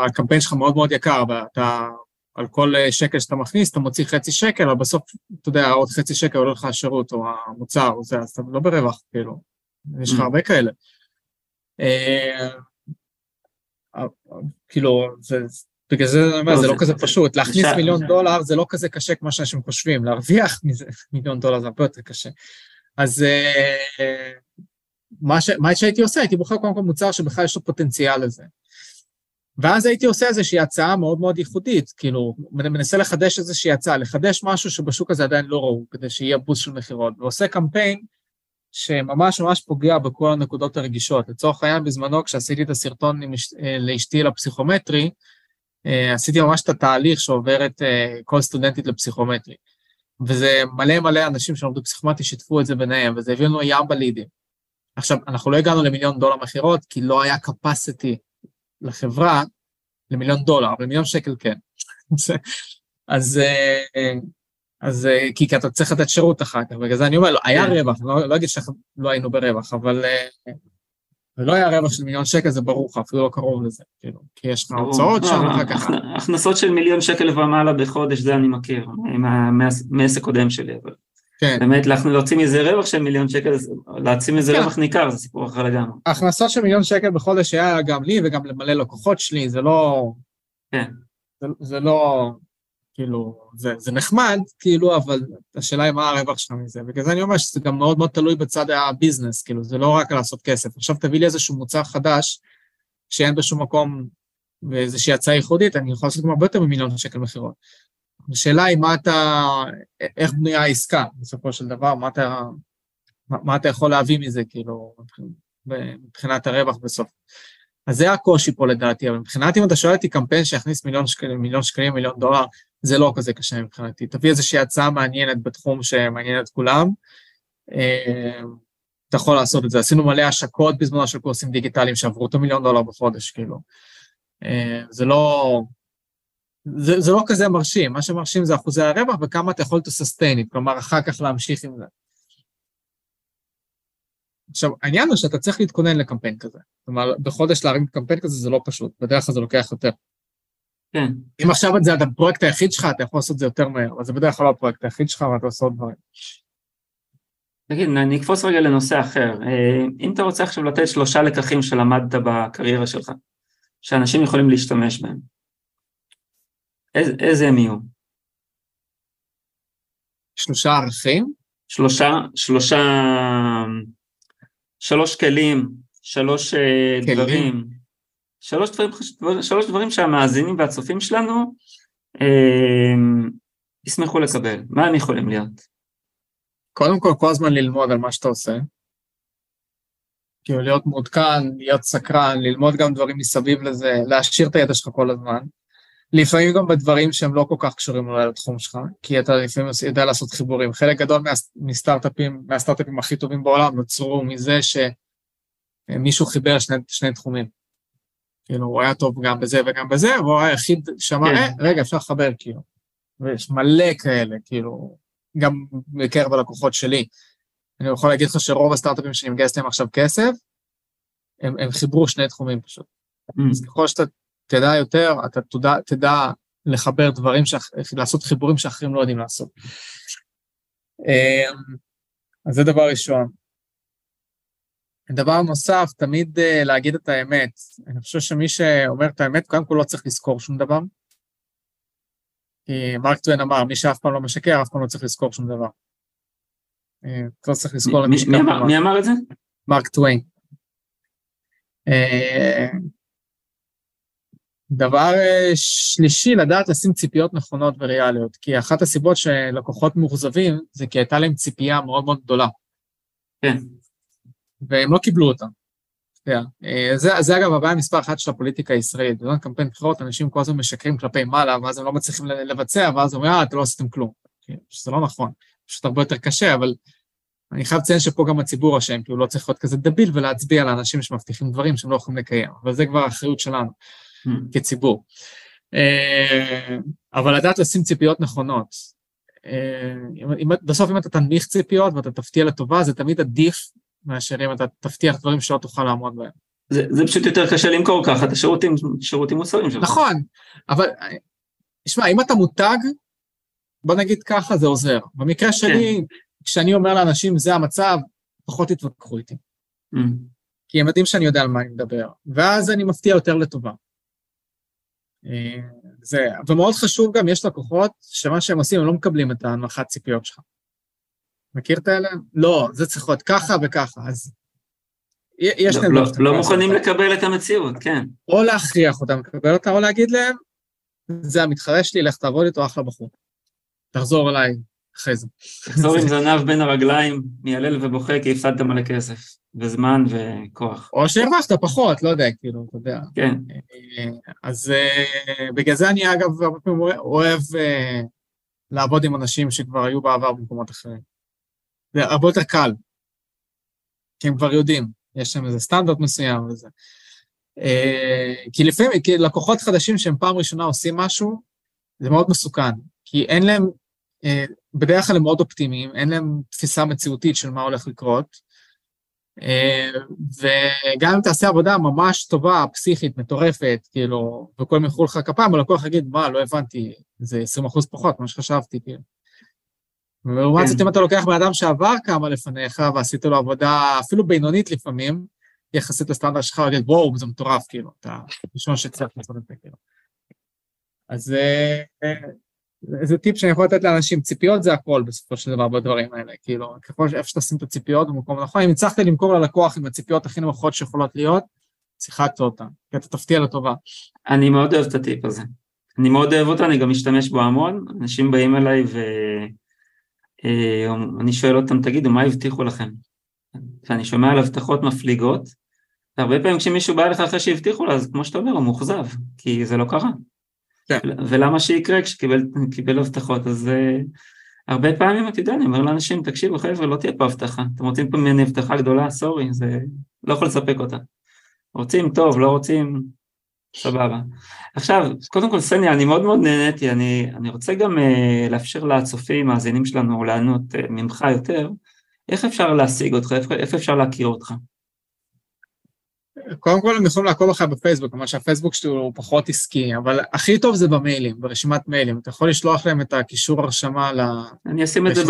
הקמפיין שלך מאוד מאוד יקר, ואתה, על כל שקל שאתה מכניס, אתה מוציא חצי שקל, אבל בסוף, אתה יודע, עוד חצי שקל עולה לך השירות או המוצר, או זה, אז אתה לא ברווח, כאילו, יש לך mm. הרבה כאלה. אה, אה, כאילו, זה, בגלל זה אני אומר, זה לא כזה פשוט. להכניס מיליון דולר זה לא כזה קשה כמו שאנשים חושבים, להרוויח מיליון דולר זה הרבה יותר קשה. אז אה, מה שהייתי עושה, הייתי בוחר קודם כל מוצר שבכלל יש לו פוטנציאל לזה. ואז הייתי עושה איזושהי הצעה מאוד מאוד ייחודית, כאילו, מנסה לחדש איזושהי הצעה, לחדש משהו שבשוק הזה עדיין לא ראו, כדי שיהיה בוסט של מכירות, ועושה קמפיין שממש ממש פוגע בכל הנקודות הרגישות. לצורך העניין, בזמנו, כשעשיתי את הסרטון אה, לאשתי לפסיכומטרי, עשיתי ממש את התהליך שעוברת אה, כל סטודנטית לפסיכומטרי. וזה מלא מלא אנשים שלמדו פסיכומטרי שיתפו את זה ביניהם, וזה הביא לנו ים בלידים. עכשיו, אנחנו לא הגענו למיליון דולר מכירות, כי לא היה capacity לחברה למיליון דולר, אבל מיליון שקל כן. אז, אה, אז כי אתה צריך לתת שירות אחר כך, בגלל זה אני אומר, לא, היה כן. רווח, לא, לא אגיד שלא היינו ברווח, אבל ולא היה רווח של מיליון שקל, זה ברור לך, אפילו לא קרוב לזה, כאילו, כי יש לך הוצאות שם אחר כך. הכנסות של מיליון שקל ומעלה בחודש, זה אני מכיר, מעסק קודם שלי, אבל... כן. באמת, להוציא מזה רווח של מיליון שקל, להוציא מזה כן. רווח ניכר, זה סיפור אחר לגמרי. הכנסות של מיליון שקל בחודש היה גם לי וגם למלא לקוחות שלי, זה לא... כן. זה, זה לא... כאילו, זה, זה נחמד, כאילו, אבל השאלה היא מה הרווח שלך מזה. בגלל זה אני אומר שזה גם מאוד מאוד תלוי בצד הביזנס, כאילו, זה לא רק לעשות כסף. עכשיו תביא לי איזשהו מוצר חדש, שאין בשום מקום ואיזושהי הצעה ייחודית, אני יכול לעשות גם הרבה יותר ממיליון שקל מכירות. השאלה היא מה אתה, איך בנויה העסקה, בסופו של דבר, מה אתה, מה, מה אתה יכול להביא מזה, כאילו, מבחינת הרווח בסוף. אז זה הקושי פה לדעתי, אבל מבחינת אם אתה שואל אותי קמפיין שיכניס מיליון שקלים, מיליון שקלים, מיליון דולר, זה לא כזה קשה מבחינתי. תביא איזושהי הצעה מעניינת בתחום שמעניין את כולם, אה, אתה יכול לעשות את זה. עשינו מלא השקות בזמנו של קורסים דיגיטליים שעברו אותו מיליון דולר בחודש, כאילו. אה, זה לא... זה, זה לא כזה מרשים, מה שמרשים זה אחוזי הרווח וכמה אתה יכול to sustain it, כלומר אחר כך להמשיך עם זה. עכשיו, העניין הוא שאתה צריך להתכונן לקמפיין כזה. כלומר, בחודש להרים קמפיין כזה זה לא פשוט, בדרך כלל זה לוקח יותר. כן. אם עכשיו זה הפרויקט היחיד שלך, אתה יכול לעשות את זה יותר מהר, אבל זה בדרך כלל לא הפרויקט היחיד שלך, ואתה עושה עוד דברים. תגיד, אני אקפוץ רגע לנושא אחר. אה, אם אתה רוצה עכשיו לתת שלושה לקחים שלמדת בקריירה שלך, שאנשים יכולים להשתמש בהם, איזה, איזה הם יהיו? שלושה ערכים? שלושה, שלושה, שלוש כלים, שלוש אה, כלים. דברים. שלוש דברים, שלוש דברים שהמאזינים והצופים שלנו אה, ישמחו לקבל. מה הם יכולים להיות? קודם כל, כל הזמן ללמוד על מה שאתה עושה. כאילו להיות מעודכן, להיות סקרן, ללמוד גם דברים מסביב לזה, להשאיר את הידע שלך כל הזמן. לפעמים גם בדברים שהם לא כל כך קשורים אולי לתחום שלך, כי אתה לפעמים יודע לעשות חיבורים. חלק גדול מהסטארט-אפים, מהסטארט-אפים הכי טובים בעולם נוצרו מזה שמישהו חיבר שני, שני תחומים. כאילו, הוא היה טוב גם בזה וגם בזה, והוא היה היחיד שאמר, כן. אה, רגע, אפשר לחבר, כאילו. ויש מלא כאלה, כאילו, גם בקרב הלקוחות שלי. אני יכול להגיד לך שרוב הסטארט-אפים שאני מגייס להם עכשיו כסף, הם, הם חיברו שני תחומים פשוט. Mm. אז ככל שאתה תדע יותר, אתה תדע, תדע לחבר דברים, שאח, לעשות חיבורים שאחרים לא יודעים לעשות. אמ, אז זה דבר ראשון. דבר נוסף, תמיד uh, להגיד את האמת. אני חושב שמי שאומר את האמת, קודם כל לא צריך לזכור שום דבר. כי מרק טוויין אמר, מי שאף פעם לא משקר, אף פעם לא צריך לזכור שום דבר. Uh, לא צריך לזכור מי, אמר, מי אמר את זה? מרק טוויין. דבר אה, שלישי, לדעת לשים ציפיות נכונות וריאליות, כי אחת הסיבות שלקוחות מאוכזבים זה כי הייתה להם ציפייה מאוד מאוד גדולה. כן. והם לא קיבלו אותה. אה, זה, זה אגב הבעיה מספר אחת של הפוליטיקה הישראלית. בזמן קמפיין בחירות אנשים כל הזמן משקרים כלפי מעלה, ואז הם לא מצליחים לבצע, ואז אומרים, אה, אתם לא עשיתם כלום. שזה לא נכון, פשוט הרבה יותר קשה, אבל אני חייב לציין שפה גם הציבור אשם, כי הוא לא צריך להיות כזה דביל ולהצביע לאנשים שמבטיחים דברים שהם לא יכולים לקיים, אבל זה כבר האחריות שלנו. כציבור. אה, אבל לדעת לשים ציפיות נכונות. אה, אם, בסוף אם אתה תנמיך ציפיות ואתה תפתיע לטובה, זה תמיד עדיף מאשר אם אתה תבטיח דברים שלא תוכל לעמוד בהם. זה, זה פשוט יותר קשה למכור ככה את השירותים, שירותים מוצרים שלך. נכון, אבל תשמע, אם אתה מותג, בוא נגיד ככה, זה עוזר. במקרה שלי, כן. כשאני אומר לאנשים, זה המצב, פחות יתווכחו איתי. Mm. כי הם יודעים שאני יודע על מה אני מדבר, ואז אני מפתיע יותר לטובה. זה, ומאוד חשוב גם, יש לקוחות שמה שהם עושים, הם לא מקבלים את ההנמכת ציפיות שלך. מכיר את האלה? לא, זה צריך להיות ככה וככה, אז יש להם... לא, לא, לא מוכנים לקבל את המציאות, כן. או להכריח אותם לקבל אותה, או להגיד להם, זה המתחרה שלי, לך תעבוד איתו, אחלה בחור. תחזור אליי אחרי זה. תחזור עם זנב בין הרגליים, מיילל ובוכה כי הפסדת מלא כסף, וזמן וכוח. או שהרווחת פחות, לא יודע, כאילו, אתה יודע. כן. אז אה, בגלל זה אני אגב הרבה פעמים אוהב אה, לעבוד עם אנשים שכבר היו בעבר במקומות אחרים. זה הרבה יותר קל, כי הם כבר יודעים, יש להם איזה סטנדרט מסוים וזה. אה, כי לפעמים, כי לקוחות חדשים שהם פעם ראשונה עושים משהו, זה מאוד מסוכן, כי אין להם אה, בדרך כלל הם מאוד אופטימיים, אין להם תפיסה מציאותית של מה הולך לקרות, אה, וגם אם תעשה עבודה ממש טובה, פסיכית, מטורפת, כאילו, וכולם ימחאו לך כפיים, הלקוח יגיד, מה, לא הבנתי, זה 20 אחוז פחות ממה שחשבתי, כאילו. ולעומת זאת, כן. אם אתה לוקח בן אדם שעבר כמה לפניך, ועשית לו עבודה אפילו בינונית לפעמים, יחסית לסטנדרט שלך, להגיד, וואו, זה מטורף, כאילו, אתה ראשון שצריך לעשות את זה, כאילו. אז אה, זה טיפ שאני יכול לתת לאנשים, ציפיות זה הכל בסופו של דבר בדברים האלה, כאילו, ככל שאיפה שתשים את הציפיות במקום נכון, אם הצלחת למכור ללקוח עם הציפיות הכי נמוכות שיכולות להיות, שיחקת אותה, כי אתה תפתיע לטובה. אני מאוד אוהב את הטיפ הזה. אני מאוד אוהב אותו, אני גם משתמש בו המון, אנשים באים אליי ואני אה, שואל אותם, תגידו, מה הבטיחו לכם? ואני שומע על הבטחות מפליגות, והרבה פעמים כשמישהו בא אליך אחרי שהבטיחו לו, אז כמו שאתה אומר, הוא מאוכזב, כי זה לא קרה. כן. ולמה שיקרה כשקיבל הבטחות, אז uh, הרבה פעמים, אתה יודע, אני אומר לאנשים, תקשיבו חבר'ה, לא תהיה פה הבטחה, אתם רוצים פה ממני הבטחה גדולה, סורי, זה לא יכול לספק אותה. רוצים, טוב, לא רוצים, סבבה. עכשיו, קודם כל, סניה, אני מאוד מאוד נהניתי, אני, אני רוצה גם uh, לאפשר לצופים, מאזינים שלנו, לענות uh, ממך יותר, איך אפשר להשיג אותך, איפה, איפה אפשר להכיר אותך? קודם כל הם יכולים לעקוב אחריי בפייסבוק, כלומר שהפייסבוק שלי הוא פחות עסקי, אבל הכי טוב זה במיילים, ברשימת מיילים. אתה יכול לשלוח להם את הקישור הרשמה ל... אני אשים את זה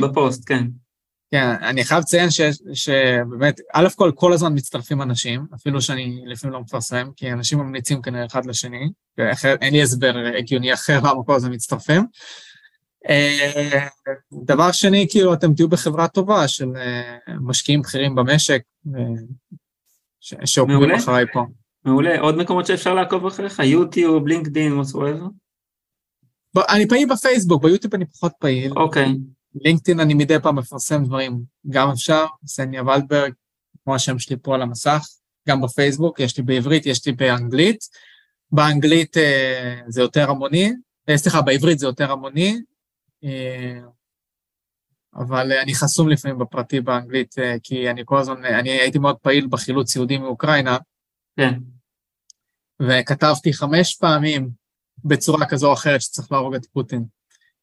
בפוסט, כן. כן, אני חייב לציין ש, שבאמת, א' כל, כל הזמן מצטרפים אנשים, אפילו שאני לפעמים לא מפרסם, כי אנשים ממליצים כנראה אחד לשני, ואחר, אין לי הסבר הגיוני אחר למה כל הזמן מצטרפים. אה, דבר שני, כאילו, אתם תהיו בחברה טובה של אה, משקיעים בכירים במשק, שעוקבים אחריי פה. מעולה, עוד מקומות שאפשר לעקוב אחריך? יוטיוב, לינקדאין, וואטסוויבר? אני פעיל בפייסבוק, ביוטיוב אני פחות פעיל. אוקיי. לינקדאין אני מדי פעם מפרסם דברים, גם אפשר, סניה ולדברג, כמו השם שלי פה על המסך, גם בפייסבוק, יש לי בעברית, יש לי באנגלית. באנגלית אה, זה יותר המוני, אה, סליחה, בעברית זה יותר המוני, אה, אבל אה, אני חסום לפעמים בפרטי באנגלית, אה, כי אני כל הזמן, אני הייתי מאוד פעיל בחילוץ יהודים מאוקראינה. כן. וכתבתי חמש פעמים בצורה כזו או אחרת שצריך להרוג את פוטין.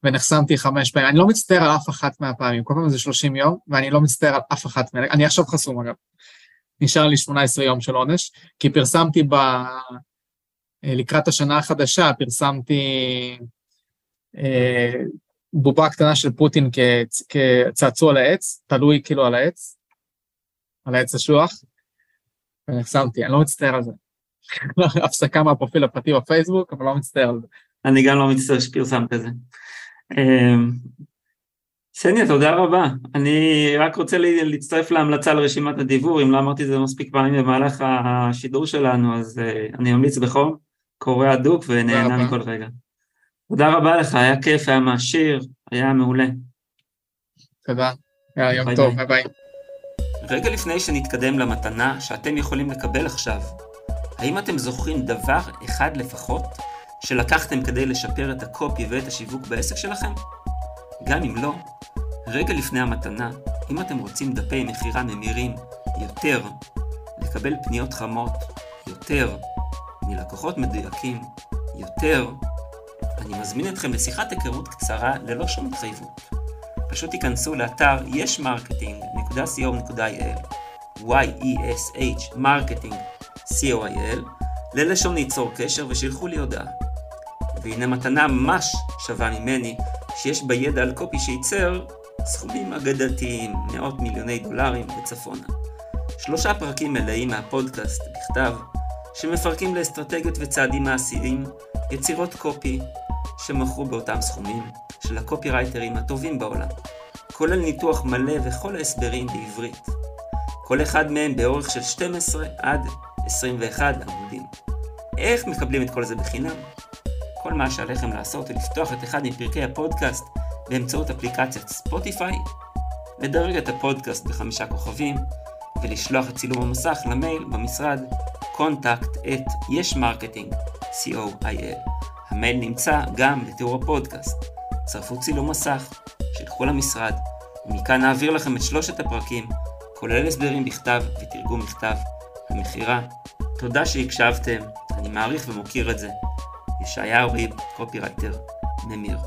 ונחסמתי חמש פעמים. אני לא מצטער על אף אחת מהפעמים, כל פעם זה 30 יום, ואני לא מצטער על אף אחת מהן. אני עכשיו חסום אגב. נשאר לי 18 יום של עונש, כי פרסמתי ב... אה, לקראת השנה החדשה, פרסמתי בובה קטנה של פוטין כצ... כצעצוע על העץ, תלוי כאילו על העץ, על העץ השוח, ונחסמתי, אני לא מצטער על זה. הפסקה מהפרופיל הפרטי בפייסבוק, אבל לא מצטער על זה. אני גם לא מצטער שפרסמת את זה. אמ, סניה, תודה רבה. אני רק רוצה להצטרף להמלצה לרשימת הדיבור, אם לא אמרתי את זה מספיק פעמים במהלך השידור שלנו, אז אה, אני אמליץ בחום. קורא הדוק ונהנה מכל רגע. תודה רבה לך, היה כיף, היה מעשיר, היה מעולה. תודה, היה יום ביי טוב, ביי ביי. רגע לפני שנתקדם למתנה שאתם יכולים לקבל עכשיו, האם אתם זוכרים דבר אחד לפחות שלקחתם כדי לשפר את הקופי ואת השיווק בעסק שלכם? גם אם לא, רגע לפני המתנה, אם אתם רוצים דפי מכירה ממירים יותר, לקבל פניות חמות יותר, מלקוחות מדויקים יותר, אני מזמין אתכם לשיחת היכרות קצרה ללא שום התחייבות. פשוט תיכנסו לאתר yeshmarketing.co.il y-e-s-h marketing co.il ללשונית צור קשר ושלחו לי הודעה. והנה מתנה ממש שווה ממני, שיש בה ידע על קופי שייצר סכומים אגדתיים, מאות מיליוני דולרים וצפונה. שלושה פרקים מלאים מהפודקאסט בכתב, שמפרקים לאסטרטגיות וצעדים מעשיים יצירות קופי שמכרו באותם סכומים של הקופירייטרים הטובים בעולם, כולל ניתוח מלא וכל ההסברים בעברית. כל אחד מהם באורך של 12 עד 21 עמודים. איך מקבלים את כל זה בחינם? כל מה שעליכם לעשות הוא לפתוח את אחד מפרקי הפודקאסט באמצעות אפליקציית ספוטיפיי, לדרג את הפודקאסט בחמישה כוכבים, ולשלוח את צילום המסך למייל במשרד contact at yesmarketing co.il. המייל נמצא גם בתיאור הפודקאסט. צרפו צילום מסך, שילכו למשרד, ומכאן נעביר לכם את שלושת הפרקים, כולל הסברים בכתב ותרגום מכתב המכירה. תודה שהקשבתם, אני מעריך ומוקיר את זה. ישעיהו ריב, קופירייטר, ממיר.